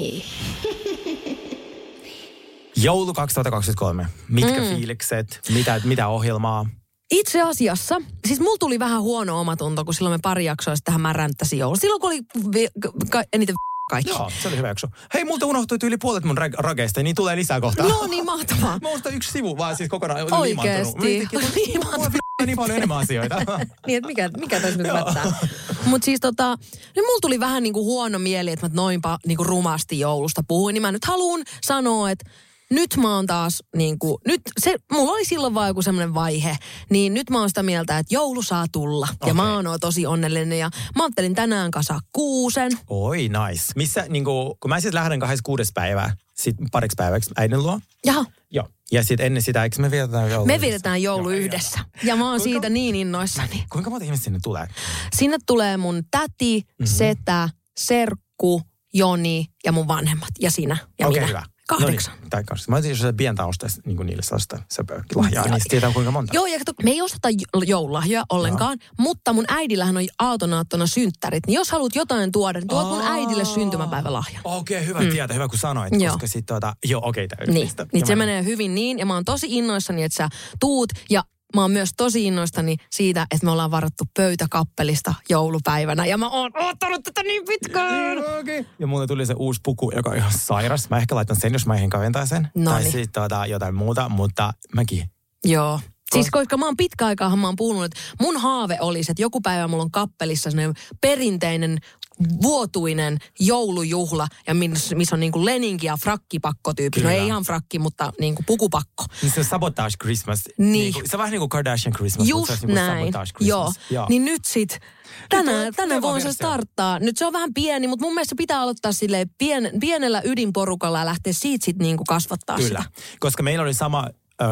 Joulu 2023. Mitkä mm. fiilikset? Mitä, mitä ohjelmaa? Itse asiassa, siis mulla tuli vähän huono omatunto, kun silloin me pari jaksoa sitten tähän mä ränttäsin joulu. Silloin kun oli vi- ka- eniten kaikki. Joo, se oli hyvä jakso. Hei, multa unohtui yli puolet mun rag- rageista, niin tulee lisää kohtaa. No niin, mahtavaa. Mä ostan yksi sivu, vaan siis kokonaan Oikeesti. Mulla niin paljon enemmän asioita. niin, että mikä, mikä tässä nyt mättää. Mutta siis tota, nyt mulla tuli vähän niinku huono mieli, että mä noinpa niinku rumasti joulusta puhuin, niin mä nyt haluan sanoa, että nyt mä oon taas niin kuin, nyt se, mulla oli silloin vaan joku semmoinen vaihe, niin nyt mä oon sitä mieltä, että joulu saa tulla. Okay. Ja mä oon tosi onnellinen ja mä ajattelin tänään kasa kuusen. Oi, nice. Missä, niin kuin, kun mä sitten lähden 26. päivää, sit pariksi päiväksi äidin luo. Jaha. Joo. Ja sitten ennen sitä, eikö me vietetään joulu? Me vietetään joulu Joo, yhdessä. Ja mä oon Kuinka- siitä niin innoissani. Kuinka monta ihmistä sinne tulee? Sinne tulee mun täti, mm-hmm. setä, serkku, Joni ja mun vanhemmat. Ja sinä ja Okei, minä. hyvä. Kahdeksan. No niin, tai kahdeksan. Mä ajattelin, jos pientä ostaisi niin niille sellaista söpöä-lahjaa, niin sitten tietää kuinka monta. Joo, ja kato, me ei osteta jo- joululahjoja ollenkaan, mutta mun äidillähän on autonaattona synttärit. Niin jos haluat jotain tuoda, niin tuot mun äidille syntymäpäivälahjan. Okei, okay, hyvä mm. tietää, hyvä kun sanoit, Joo. koska sitten tuota, joo okei, okay, Niin, niin se menee hyvin niin. Ja mä oon tosi innoissani, että sä tuut. Ja mä oon myös tosi innoissani siitä, että me ollaan varattu pöytäkappelista joulupäivänä. Ja mä oon oottanut tätä niin pitkään. Okay. Ja mulle tuli se uusi puku, joka on ihan sairas. Mä ehkä laitan sen, jos mä eihin kaventaa sen. Tai Noniin. sitten tuota, jotain muuta, mutta mäkin. Joo. Siis koska mä oon pitkä aikaa mä oon puhunut, että mun haave olisi, että joku päivä mulla on kappelissa sellainen perinteinen vuotuinen joulujuhla, ja missä, missä on niinku leninki ja frakkipakko tyyppi. No ei ihan frakki, mutta niinku pukupakko. Niin se sabotage Christmas. Niin. kuin, se on vähän niin kuin Kardashian Christmas, Just mutta se olisi niin kuin näin. sabotage Christmas. Joo. Joo. Niin nyt sit, Nyt tänään, on tänään voin se starttaa. Nyt se on vähän pieni, mutta mun mielestä pitää aloittaa sille pien, pienellä ydinporukalla ja lähteä siitä sit niinku kasvattaa Kyllä, sitä. koska meillä oli sama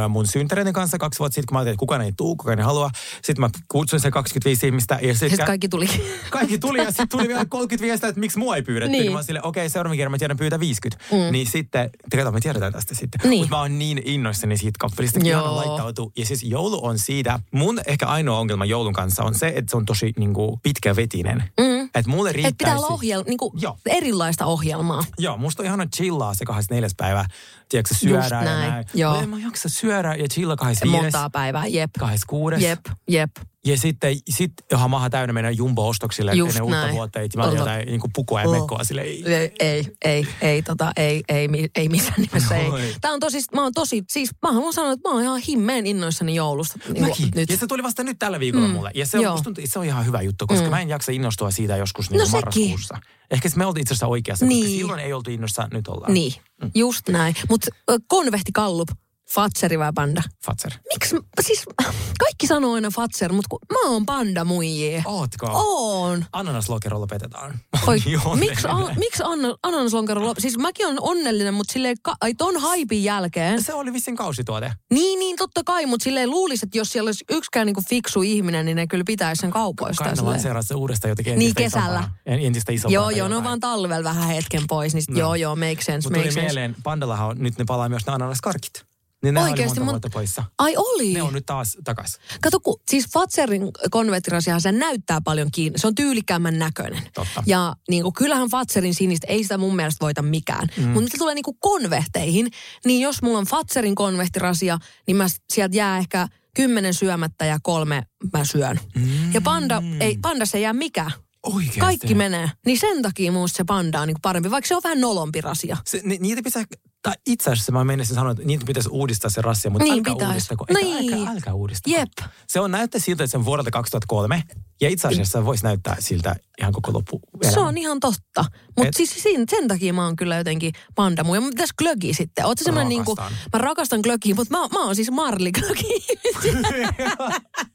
mun synttäreiden kanssa kaksi vuotta sitten, kun mä ajattelin, että kukaan ei tuu, kukaan ei halua. Sitten mä kutsuin se 25 ihmistä. Ja sitten Sitten kaikki tuli. kaikki tuli ja sitten tuli vielä 30 viestiä, että miksi mua ei pyydetty. Niin. Niin. Mä sille, okei, okay, seuraavan kerran mä tiedän pyytää 50. Mm. Niin sitten, te kato, me tiedetään tästä sitten. Niin. Mutta mä oon niin innoissani siitä kappelista, Joo. ihana laittautuu. Ja siis joulu on siitä, mun ehkä ainoa ongelma joulun kanssa on se, että se on tosi niin kuin, pitkävetinen. Mm. Että mulle riittäisi... Että pitää olla ohjel, niinku Joo. erilaista ohjelmaa. Joo, musta on ihana chillaa se 24. päivä. Tiedätkö, syödä ja näin, näin. joo. Mä en mä jaksa syödä ja chilla 25. Montaa päivää, jep. 26. Jep, jep. Ja sitten sit, johon maha täynnä mennä jumbo-ostoksille Just ennen uutta näin. vuotta. Ei mä olin jotain niin pukua ja Oh. mekkoa sille. Ei. Ei, ei, ei, tota, ei, ei, ei missään nimessä ei. Tää on tosi, mä oon tosi, siis mä haluan sanoa, että mä oon ihan himmeen innoissani joulusta. Niin Mäkin. Nyt. Ja se tuli vasta nyt tällä viikolla Mm. mulle. Ja se on, musta tuntuu, se on ihan hyvä juttu, koska Mm. mä en jaksa innostua siitä joskus niin No sekin. marraskuussa. Ehkä me oltiin itse asiassa oikeassa, koska Niin. silloin ei oltu innossa, nyt ollaan. Niin, just näin. Mutta konvehti kallup, Fatseri vai panda? Fatser. Miksi, siis kaikki sanoo aina Fatser, mutta mä oon panda muijie. Ootko? Oon. Ananaslokero lopetetaan. Oi, Joo, miksi, an, miksi anna, ananaslonkero lop... Siis mäkin olen onnellinen, mutta silleen, ka, ton haipin jälkeen. Se oli vissiin kausituote. Niin, niin, totta kai, mutta silleen luulisi, että jos siellä olisi yksikään niinku fiksu ihminen, niin ne kyllä pitäisi sen kaupoista. Kai lanseeraa se uudestaan jotenkin Niin, entistä kesällä. isompaa. En- Entistä isompaa. Joo, joo, on jotain. vaan talvella vähän hetken pois, niin sit, No. joo, joo, make sense, Mutta make tuli sense. mieleen, Pandallahan on, nyt ne palaa myös ne ananaskarkit. Niin ne oli monta mun- poissa. Ai oli? Ne on nyt taas takas. Kato, kun, siis Fatserin konvertirasiahan se näyttää paljon kiinni. Se on tyylikkäämmän näköinen. Totta. Ja niin kuin, kyllähän Fatserin sinistä ei sitä mun mielestä voita mikään. Mm. Mutta mitä tulee niin kuin konvehteihin, niin jos mulla on Fatserin konvehtirasia, niin mä sieltä jää ehkä kymmenen syömättä ja kolme mä syön. Mm. Ja panda, ei, pandassa ei jää mikään. Oikeasti. Kaikki menee. Niin sen takia musta se panda on niin parempi, vaikka se on vähän nolompi rasia. Se, ni, niitä pitäisi, tai itse asiassa mä menisin sanoa, että niitä pitäisi uudistaa se rassia, mutta Niin älkää uudistako. Eikä, Niin. älkää, älkää uudistako. Jep. Se on näyttää siltä, että se on vuodelta 2003. Ja itse asiassa voisi näyttää siltä ihan koko loppu Se on ihan totta. Mutta siis siinä, sen takia mä oon kyllä jotenkin pandamuja. Mutta mitäs glögi sitten? Oot semmoinen niinku, Rakastan. mä rakastan glögiä, mutta mä, mä oon siis marli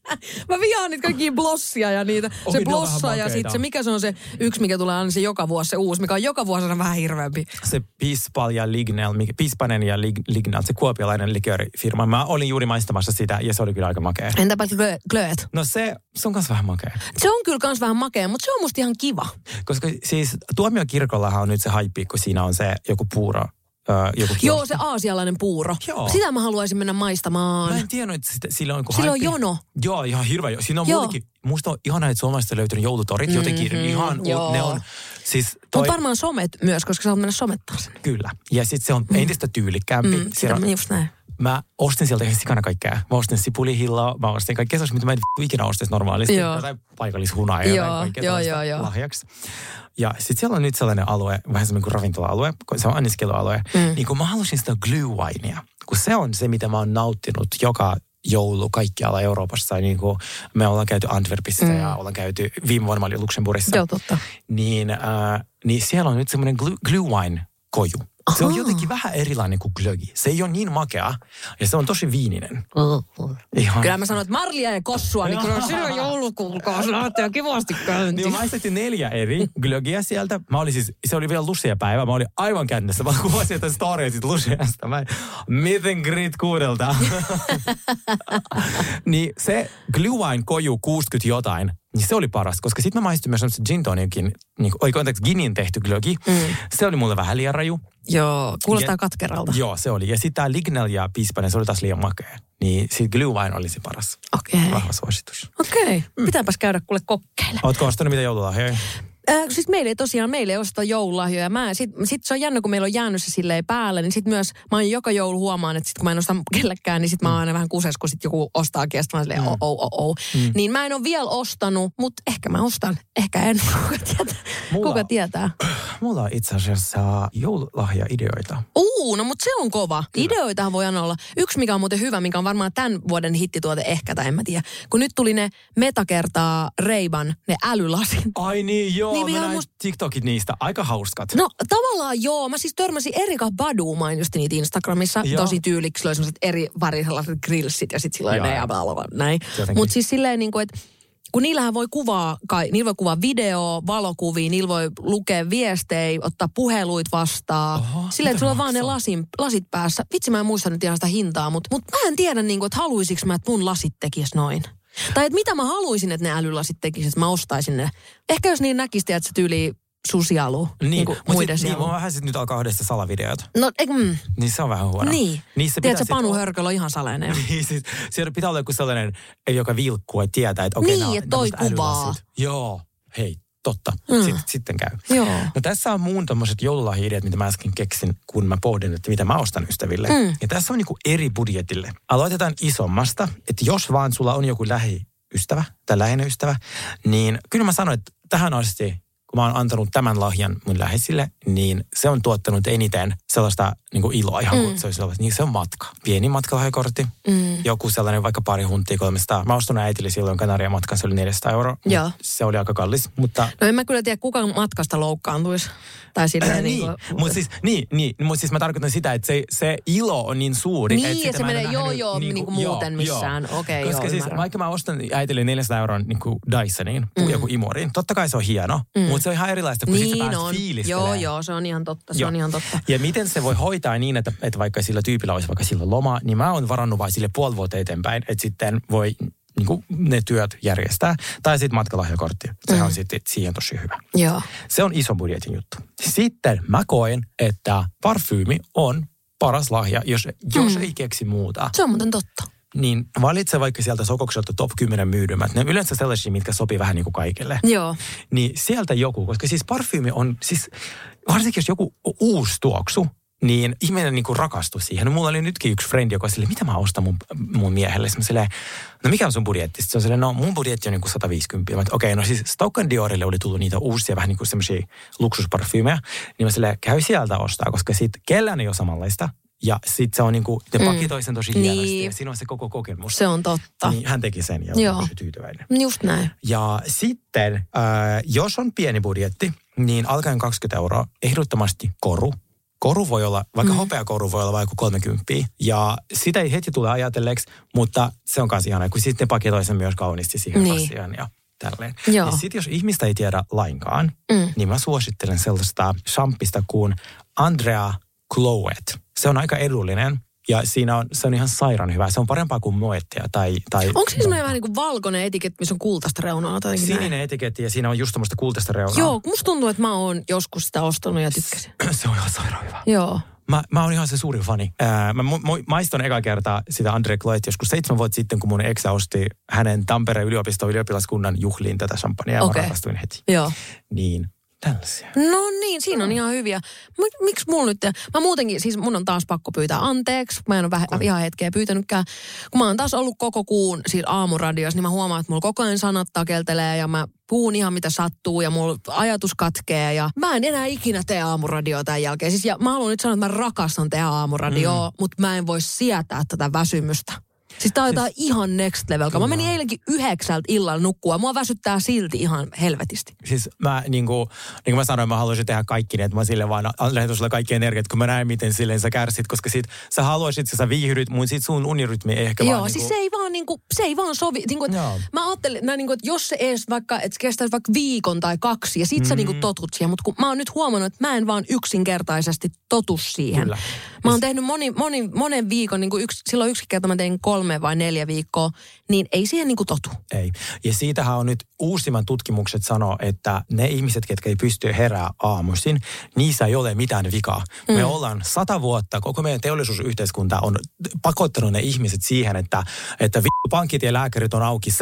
Mä vihaan niitä kaikkia blossia ja niitä. Oi, se blossa ja sitten se, mikä se on se yksi, mikä tulee aina se joka vuosi, se uusi, mikä on joka vuosi aina vähän hirveämpi. se Pispal ja Lignel, Pispanen ja Lig- Lignal, se kuopiolainen liköörifirma. Mä olin juuri maistamassa sitä ja se oli kyllä aika makea. Entäpä glö- glööt? No se, se on kanssa vähän makea. Se on kyllä kans vähän makea, mutta se on musta ihan kiva. Koska siis tuomiokirkollahan on nyt se haippi, kun siinä on se joku puuro. Ö, joku Joo, se aasialainen puuro. Joo. Sitä mä haluaisin mennä maistamaan. Mä en tiennyt, että sitä, sillä on Sillä on jono. Joo, ihan hirveä. Siinä on Joo. muutenkin, musta on ihana, että suomalaiset on löytynyt joulutorit jotenkin Mhm, ihan, joo. ne on, siis toi, Mutta varmaan somet myös, koska sä oot mennä somettaa sen. kyllä. Ja sitten se on entistä tyylikkäämpi. Mm, Siellä sitä on just näin. Mä ostin sieltä ihan sikana kaikkea. Mä ostin sipulihilloa, mä ostin kaikkea sellaista, mitä mä en ikinä ostaisi normaalisti. Joo. Jotain paikallishunaa ja Joo, kaikkea joo, joo, joo. lahjaksi. Ja sitten siellä on nyt sellainen alue, vähän semmoinen kuin ravintola-alue, kun se on anniskelualue. Mm. Niin kun mä halusin sitä glue winea, kun se on se, mitä mä oon nauttinut joka joulu kaikkialla Euroopassa. Niin kuin me ollaan käyty Antwerpissa mm. ja ollaan käyty, viime vuonna mä olin Luxemburgissa. Joo, totta. Niin, äh, niin siellä on nyt semmoinen wine koju. Se on jotenkin vähän erilainen kuin glögi. Se ei ole niin makea ja se on tosi viininen. Ihan. Kyllä mä sanoin, että marlia ja kossua, niin kyllä silloin joulukuukaus lähtee kivasti käyntiin. Niin mä maistettiin neljä eri glögiä sieltä. Mä olin siis, se oli vielä Lucia-päivä. Mä olin aivan kännessä. Mä kuvasin jotain storya siitä Luciasta. Mä, miten grit kuudelta. niin se glue wine koju 60 jotain, niin se oli paras. Koska sitten mä maistuin myös semmoista gin tonikin, niin, oi anteeksi, ginin tehty glögi. Mm. Se oli mulle vähän liian raju. Joo, kuulostaa Ja- katkeralta. Joo, se oli. Ja sitten tämä Lignell ja Pispanen, se oli taas liian makea. Niin sitten glue wine oli se paras. Okei. Vahva suositus. Okei, pitääpäs käydä kuule kokkeille. Ootko ostanut mitä joululahjoja? Äh, siis meillä ei tosiaan, meillä ei osteta joululahjoja. Mä, sit, sit se on jännä, kun meillä on jäänyt se silleen päälle, niin sit myös mä oon joka joulu huomaan, että sit kun mä en osta kellekään, niin sit mä oon aina vähän kuses, kun sit joku mä oon silleen, oh, oh, oh, oh. Mm. Niin mä en ole vielä ostanut, mutta ehkä mä ostan, ehkä en, kuka tietää. Mulla- Kuka tietää. Mulla on itse asiassa joululahja-ideoita. Uu, no mutta se on kova. Ideoitahan voi olla. Yksi, mikä on muuten hyvä, mikä on varmaan tämän vuoden hittituote ehkä, tai en mä tiedä. Kun nyt tuli ne metakertaa Reiban, ne älylasit. Ai niin, joo. Niin, ihan must- TikTokit niistä. Aika hauskat. No tavallaan joo. Mä siis törmäsin Erika Badu mainostin niitä Instagramissa. Joo. Tosi tyyliksi. Sillä oli sellaiset eri väriselaiset grillsit ja sitten sillä Joo, ne ja näin. Mutta siis silleen niin kuin, että kun niillähän voi kuvaa, kai, niillä voi kuvaa video, valokuvia, niillä voi lukea viestejä, ottaa puheluit vastaan. Oho, silleen, että sulla on vaan ne lasin, lasit päässä. Vitsi, mä en muista nyt ihan sitä hintaa, mutta, mutta mä en tiedä, niin kuin, että haluaisinko mä, että mun lasit tekis noin. Tai että mitä mä haluaisin, että ne älylasit tekisivät, että mä ostaisin ne. Ehkä jos niin näkisi, että se tyyli susialu niin, niin kuin muiden sit, niin, vähän sit nyt alkaa yhdessä salavideot. No, eikö, mm, Niin se on vähän huono. niin. Niissä Tiedätkö, Panu Hörkölä on ihan salainen. Niin, siis, siellä pitää olla joku sellainen, joka vilkkuu, että tietää, että okei, Niin, nämä on että toi kuvaa. älylasit. Joo, hei, totta. Mm. Mm. Sitten, sitten käy. Joo. No tässä on muun tommoset joululahja-ideat, mitä mä äsken keksin, kun mä pohdin, että mitä mä ostan ystäville. Mm. Ja tässä on niinku eri budjetille. Aloitetaan isommasta, että jos vaan sulla on joku lähiystävä tai läheinen ystävä, niin kyllä mä sanoin, että tähän asti, kun mä oon antanut tämän lahjan mun läheisille, niin se on tuottanut eniten sellaista niin kuin iloa ihan mm. kuin se olisi ollut. Niin se on matka. Pieni matkalahjakortti, Mm. joku sellainen vaikka pari huntia 300. Mä ostin äitille silloin Kanarian matkan, se oli 400 euroa. Joo. Se oli aika kallis, mutta No en mä kyllä tiedä, kuka matkasta loukkaantuisi. Tai silleen niin, niin, kuin, mutta siis, niin, niin, mutta siis mä tarkoitan sitä, että se, se ilo on niin suuri. Niin, että ja se menee, ole joo, nähnyt joo, niin kuin muuten missään. Okei, Koska joo, siis ymmärrän. vaikka mä ostan äitille 400 euron niin kuin Dysoniin, mm. joku imuriin, totta kai se on hieno, mm. Mutta se on ihan erilaista, kun sit sä niin pääset on. fiilistelemään. Joo, joo, se on ihan totta. Se Joo. on ihan totta. Ja miten se voi hoitaa niin, että, että vaikka sillä tyypillä olisi vaikka sillä loma, niin mä oon varannut vain sille puoli vuotta eteenpäin, että sitten voi niin kuin ne työt järjestää. Tai sitten matkalahjakortti. Sehän Mm. on sitten siihen tosi hyvä. Joo. Se on iso budjetin juttu. Sitten mä koen, että parfyymi on paras lahja, jos, jos Mm. ei keksi muuta. Se on muuten totta. Niin valitse vaikka sieltä Sokokselta top 10 myydymät. Ne on yleensä sellaisia, mitkä sopii vähän niin kuin kaikille. Joo. Niin sieltä joku, koska siis parfyymi on siis, varsinkin jos joku uusi tuoksu, niin ihminen niin kuin rakastui siihen. No, mulla oli nytkin yksi frendi, joka oli silleen, mitä mä ostan mun, mun miehelle? Sitten silleen, no mikä on sun budjetti? Sitten se on silleen, no mun budjetti on niin kuin 150. Mä, okei, no siis Stoke Diorille oli tullut niitä uusia vähän niin kuin semmoisia luksusparfyymeja. Niin mä silleen, käy sieltä ostaa, koska sit kellään ei ole samanlaista. Ja sit se on niin kuin, ne Mm. pakitoi sen tosi hienosti Niin. ja siinä on se koko kokemus. Se on totta. Niin hän teki sen ja Joo. oli tyytyväinen. Just näin. Ja sitten, äh, jos on pieni budjetti, niin alkaen 20 euroa, ehdottomasti koru. Koru voi olla, vaikka mm. hopeakoru voi olla vaikka 30. Ja sitä ei heti tule ajatelleeksi, mutta se on myös ihana, kun sitten paketoi sen myös kauniisti siihen Niin. niin. asiaan ja tälleen. Joo. Ja sitten jos ihmistä ei tiedä lainkaan, Mm. niin mä suosittelen sellaista shampista kuin Andrea Cloet. Se on aika edullinen ja siinä on, se on ihan sairaan hyvä. Se on parempaa kuin Moettia tai... tai Onko se semmoinen vähän niin kuin valkoinen etiketti, missä on kultaista reunaa tai jotenkin näin? Sininen etiketti ja siinä on just tämmöistä kultaista reunaa. Joo, musta tuntuu, että mä oon joskus sitä ostanut ja tykkäsin. se on ihan sairaan hyvä. Joo. Mä, mä oon ihan se suurin fani. Ää, mä mu- maiston eka kertaa sitä Andre Cloet joskus seitsemän vuotta sitten, kun mun eksä osti hänen Tampereen yliopiston ylioppilaskunnan juhliin tätä champagnea ja Okei. mä rakastuin heti. Joo. Niin Tällaisia. No niin, siinä on ihan hyviä. Mik, miksi mulla nyt, mä muutenkin, siis mun on taas pakko pyytää anteeksi, mä en ole vähän, ihan hetkeä pyytänytkään. Kun mä oon taas ollut koko kuun siis aamuradiossa, niin mä huomaan, että mulla koko ajan sanat takeltelee ja mä puhun ihan mitä sattuu ja mulla ajatus katkee ja mä en enää ikinä tee aamuradioa tämän jälkeen. Siis, ja mä haluan nyt sanoa, että mä rakastan tehdä aamuradioa, mm. mutta mä en voi sietää tätä väsymystä. Siis tää on jotain ihan next level. Mä menin eilenkin yhdeksältä illalla nukkua. Mua väsyttää silti ihan helvetisti. Siis mä niin kuin, niin kuin mä sanoin, mä haluaisin tehdä kaikki niin, että mä sille vaan lähetän sulle kaikki energiat, kun mä näen, miten silleen sä kärsit, koska sit sä haluaisit, että sä viihdyt, mutta sit sun unirytmi ehkä Joo, vaan... siis niin se ei vaan niinku, se ei vaan sovi. Niinku, et Joo. mä ajattelin, näin niinku, että jos se ees vaikka, että se kestäisi vaikka viikon tai kaksi ja sit Mm. sä niinku totut siihen. Mutta kun mä oon nyt huomannut, että mä en vaan yksinkertaisesti totu siihen. Kyllä. Mä oon tehnyt moni, moni, monen viikon, niinku yksi, silloin yksi kerta mä tein kolme vai neljä viikkoa, niin ei siihen niinku totu. Ei. Ja siitähän on nyt uusimman tutkimukset sanoo, että ne ihmiset, ketkä ei pysty herää aamuisin, niissä ei ole mitään vikaa. Mm. Me ollaan sata vuotta, koko meidän teollisuusyhteiskunta on pakottanut ne ihmiset siihen, että, että vi- pankit ja lääkärit on auki 7-12.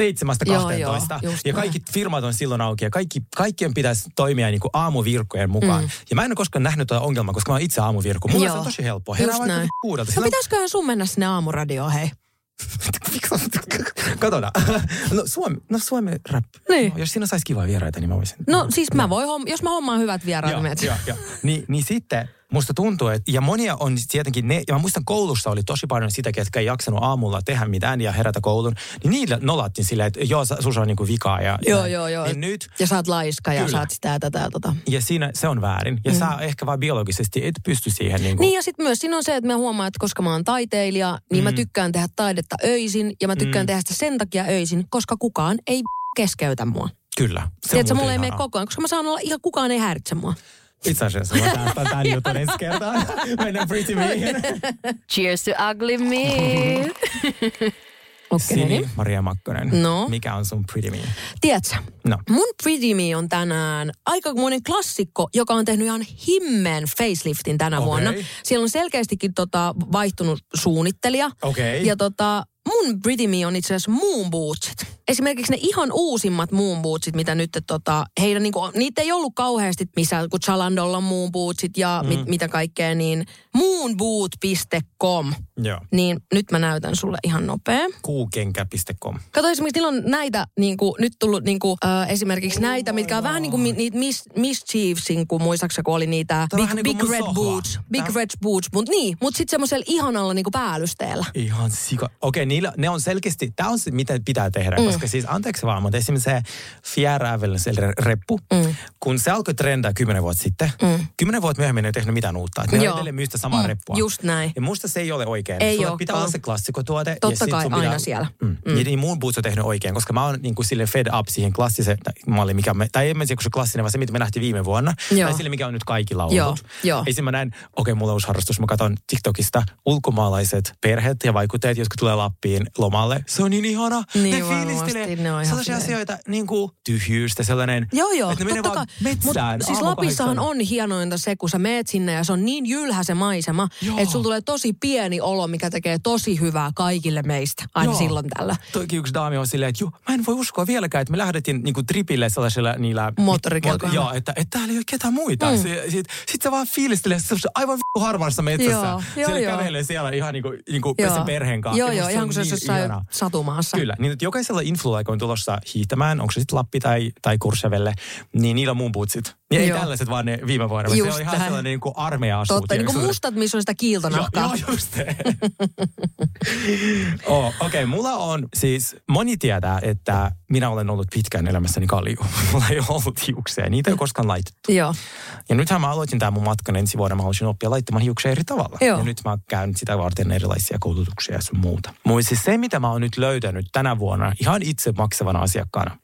Joo, joo, ja näin. kaikki firmat on silloin auki ja kaikki, kaikkien pitäisi toimia niin kuin aamuvirkkojen mukaan. Mm. Ja mä en ole koskaan nähnyt tuota ongelmaa, koska mä oon itse aamuvirkko. Mulla se on tosi helppoa. Herää Just vaikka näin. kuudelta. No pitäisiköhän sun mennä sinne aamuradioon, hei? Katsotaan. No Suomi, no Suomi rap. Niin. No, jos siinä saisi kivaa vieraita, niin mä voisin. No siis mä voin, jos mä hommaan hyvät vieraat, Joo, niin joo, joo. Niin, niin sitten musta tuntuu, että ja monia on tietenkin ne, ja mä muistan koulussa oli tosi paljon sitä, ketkä ei jaksanut aamulla tehdä mitään ja herätä koulun, niin niillä nolattiin silleen, että joo, sussa on niinku vikaa. Ja, Joo, näin. joo, joo. Niin nyt, Ja sä oot laiska ja Kyllä. sä oot sitä ja tätä ja tota. ja siinä se on väärin. Ja mm. sä ehkä vaan biologisesti et pysty siihen niinku. Niin ja sitten myös siinä on se, että mä huomaan, että koska mä oon taiteilija, niin mm. mä tykkään tehdä taidetta öisin ja mä tykkään mm. tehdä sitä sen takia öisin, koska kukaan ei keskeytä mua. Kyllä. Se Tiedätkö, muuten mulla ei mene koko ajan, koska mä saan olla ihan kukaan ei häiritse mua. Itse asiassa mä säästän tämän jutun ensi kertaan. Mennään pretty meihin. Cheers to ugly me. Okei. Sini Maria Makkonen. No. Mikä on sun pretty me? Tiedätkö, No. mun Pretty Me on tänään aikamoinen klassikko, joka on tehnyt ihan himmeen faceliftin tänä Okei. vuonna. Siellä on selkeästikin tota, vaihtunut suunnittelija. Okei. Ja tota, mun Me on itse asiassa Moon Bootsit. Esimerkiksi ne ihan uusimmat Moon Bootsit, mitä nyt tota, heidän niinku, niitä ei ollut kauheasti missään, kun Chalandolla on Moon Bootsit ja mm. mit, mitä kaikkea, niin moonboot.com. Joo. Niin nyt mä näytän sulle ihan nopea. Kuukenkä.com. Kato esimerkiksi, niillä on näitä, niin kuin, nyt tullut niin kuin, äh, esimerkiksi näitä, mitkä on vähän niin kuin mi- niitä mis, Mischievesin, kun muistaakseni, kun oli niitä on Big, niin big Red sohva. Boots. Big Tää- Red Boots, mutta niin, mutta sitten semmoisella ihanalla niin kuin päällysteellä. Ihan sika. Okei, niillä, ne on selkeästi, tämä on se, mitä pitää tehdä, mm. koska siis anteeksi vaan, mutta esimerkiksi se Fjärävel, se re- reppu, mm. kun se alkoi trendaa kymmenen vuotta sitten, mm. kymmenen vuotta myöhemmin ei tehnyt mitään uutta. Et ne Joo. on edelleen myystä samaa Mm, reppua. just näin. Ja musta se ei ole oikein. Ei Sulla pitää olla se klassikotuote. Totta ja kai, aina siellä. Mm. Mm. Ja niin mun Boots on tehnyt oikein, koska mä oon niin kuin sille fed up siihen klassiseen malliin, mikä me, tai en mä tiedä, kun se klassinen, vaan se, mitä me nähtiin viime vuonna. Joo. Tai sille, mikä on nyt kaikilla ollut. Joo, joo. Esim. mä näin, okei, okay, mulla on uusi harrastus, mä katson TikTokista ulkomaalaiset perheet ja vaikutteet, jotka tulee Lappiin lomalle. Se on niin ihana. Niin ne fiilistelee ne on sellaisia asioita, niin kuin tyhjyystä, sellainen, Joo, joo, että ne menee vaan metsään. Mut siis Lapissahan on hienointa se, kun sä meet sinne ja se on niin jylhä se maisema, että sulla tulee tosi pieni olo, mikä tekee tosi hyvää kaikille meistä, aina Joo. silloin tällä. Toikin yksi daami on silleen, että joo, mä en voi uskoa vieläkään, että me lähdettiin niinku tripille sellaisilla niillä... Moottorikelkoilla. Joo, että, että täällä ei ole ketään muita. Mm. Sitten sit, sit sä vaan fiilistelee se aivan vittu harvassa metsässä. Joo, joo, siellä joo. kävelee siellä ihan niinku, niinku Joo. sen perheen kanssa. Joo, joo, ihan niin jossain ihanaa. satumaassa. Kyllä, niin että jokaisella influlla, kun on tulossa hiihtämään, onko se sitten Lappi tai, tai Kurssevelle, niin niillä on mun bootsit. Ja ei Joo. tällaiset vaan ne viime vuonna, vaan se Just on ihan sellainen niin kuin armeija-asuut. Totta, niin kuin mustat, missä on sitä Joo, kiiltonahkaa. joo, just se. oh, Okei, okay, mulla on siis, moni tietää, että minä olen ollut pitkään elämässäni kalju. Mulla ei ole ollut hiuksia, niitä ei ole koskaan laitettu. Joo. Ja nythän mä aloitin tämän mun matkan ensi vuonna, mä haluaisin oppia laittamaan hiuksia eri tavalla. Joo. Ja nyt mä käyn sitä varten erilaisia koulutuksia ja sun muuta. Mutta siis se, mitä mä oon nyt löytänyt tänä vuonna ihan itse maksavana asiakkaana,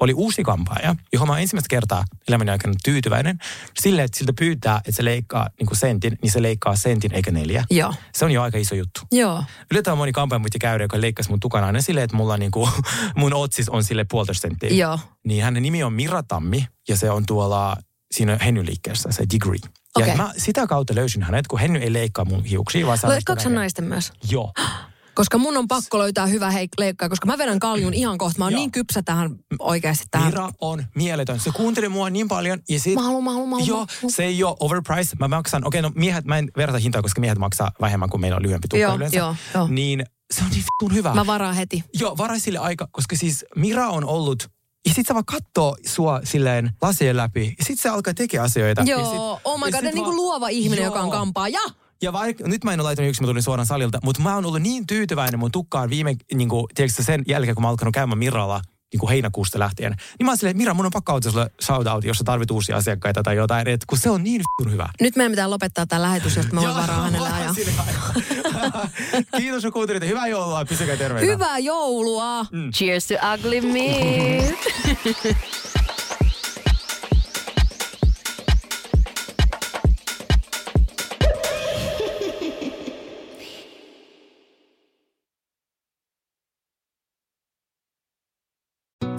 oli uusi kampaaja, johon mä oon ensimmäistä kertaa elämäni aikana tyytyväinen. Sille, että siltä pyytää, että se leikkaa niin kuin sentin, niin se leikkaa sentin eikä neljä. Joo. Se on jo aika iso juttu. Joo. Yllättävän moni kampaaja muitti käydä, joka leikkasi mun tukana aina silleen, että mulla niinku, mun otsis on sille puolitoista senttiä. Joo. Niin hänen nimi on Mira Tammi ja se on tuolla siinä Henny-liikkeessä, se Degree. Ja Okei. mä sitä kautta löysin hänet, kun Henny ei leikkaa mun hiuksia, Leikkaako hän naisten myös? Joo. Koska mun on pakko löytää hyvä heik- leikkaa, koska mä vedän kaljun ihan kohta. Mä oon Joo. niin kypsä tähän oikeasti tähän. Mira on mieletön. Se kuunteli mua niin paljon. Ja sit, Mä haluan, mä haluan, mä haluan. Joo, se ei ole overpriced. Mä maksan, okei no miehet, mä en verta hintaa, koska miehet maksaa vähemmän kuin meillä on lyhyempi tukka Joo, yleensä. joo, joo. Niin se on niin hyvä. Mä varaan heti. Joo, varaa sille aika, koska siis Mira on ollut ja sit se vaan katsoo sua silleen lasien läpi. Ja sit se alkaa tekemään asioita. ja Joo, sit, oh my ja god, sit niin kuin luova ihminen, Joo. joka on kampaa. Ja! Ja vaikka, nyt mä en ole laittanut yksin, mä tulin suoraan salilta, mutta mä oon ollut niin tyytyväinen mun tukkaan viime, niin kuin, tiedätkö, sen jälkeen, kun mä oon alkanut käymään Miralla niin kuin heinäkuusta lähtien. Niin mä oon silleen, että Mira, mun on pakko auttaa sulle shoutout, jos sä tarvit uusia asiakkaita tai jotain, että kun se on niin f***un hyvä. Nyt meidän pitää lopettaa tämä lähetys, jotta mä voin varaa hänelle ajaa. aikaa. Kiitos kun kuuntelitte. Hyvää joulua, pysykää terveinä. Hyvää joulua! Cheers to ugly me.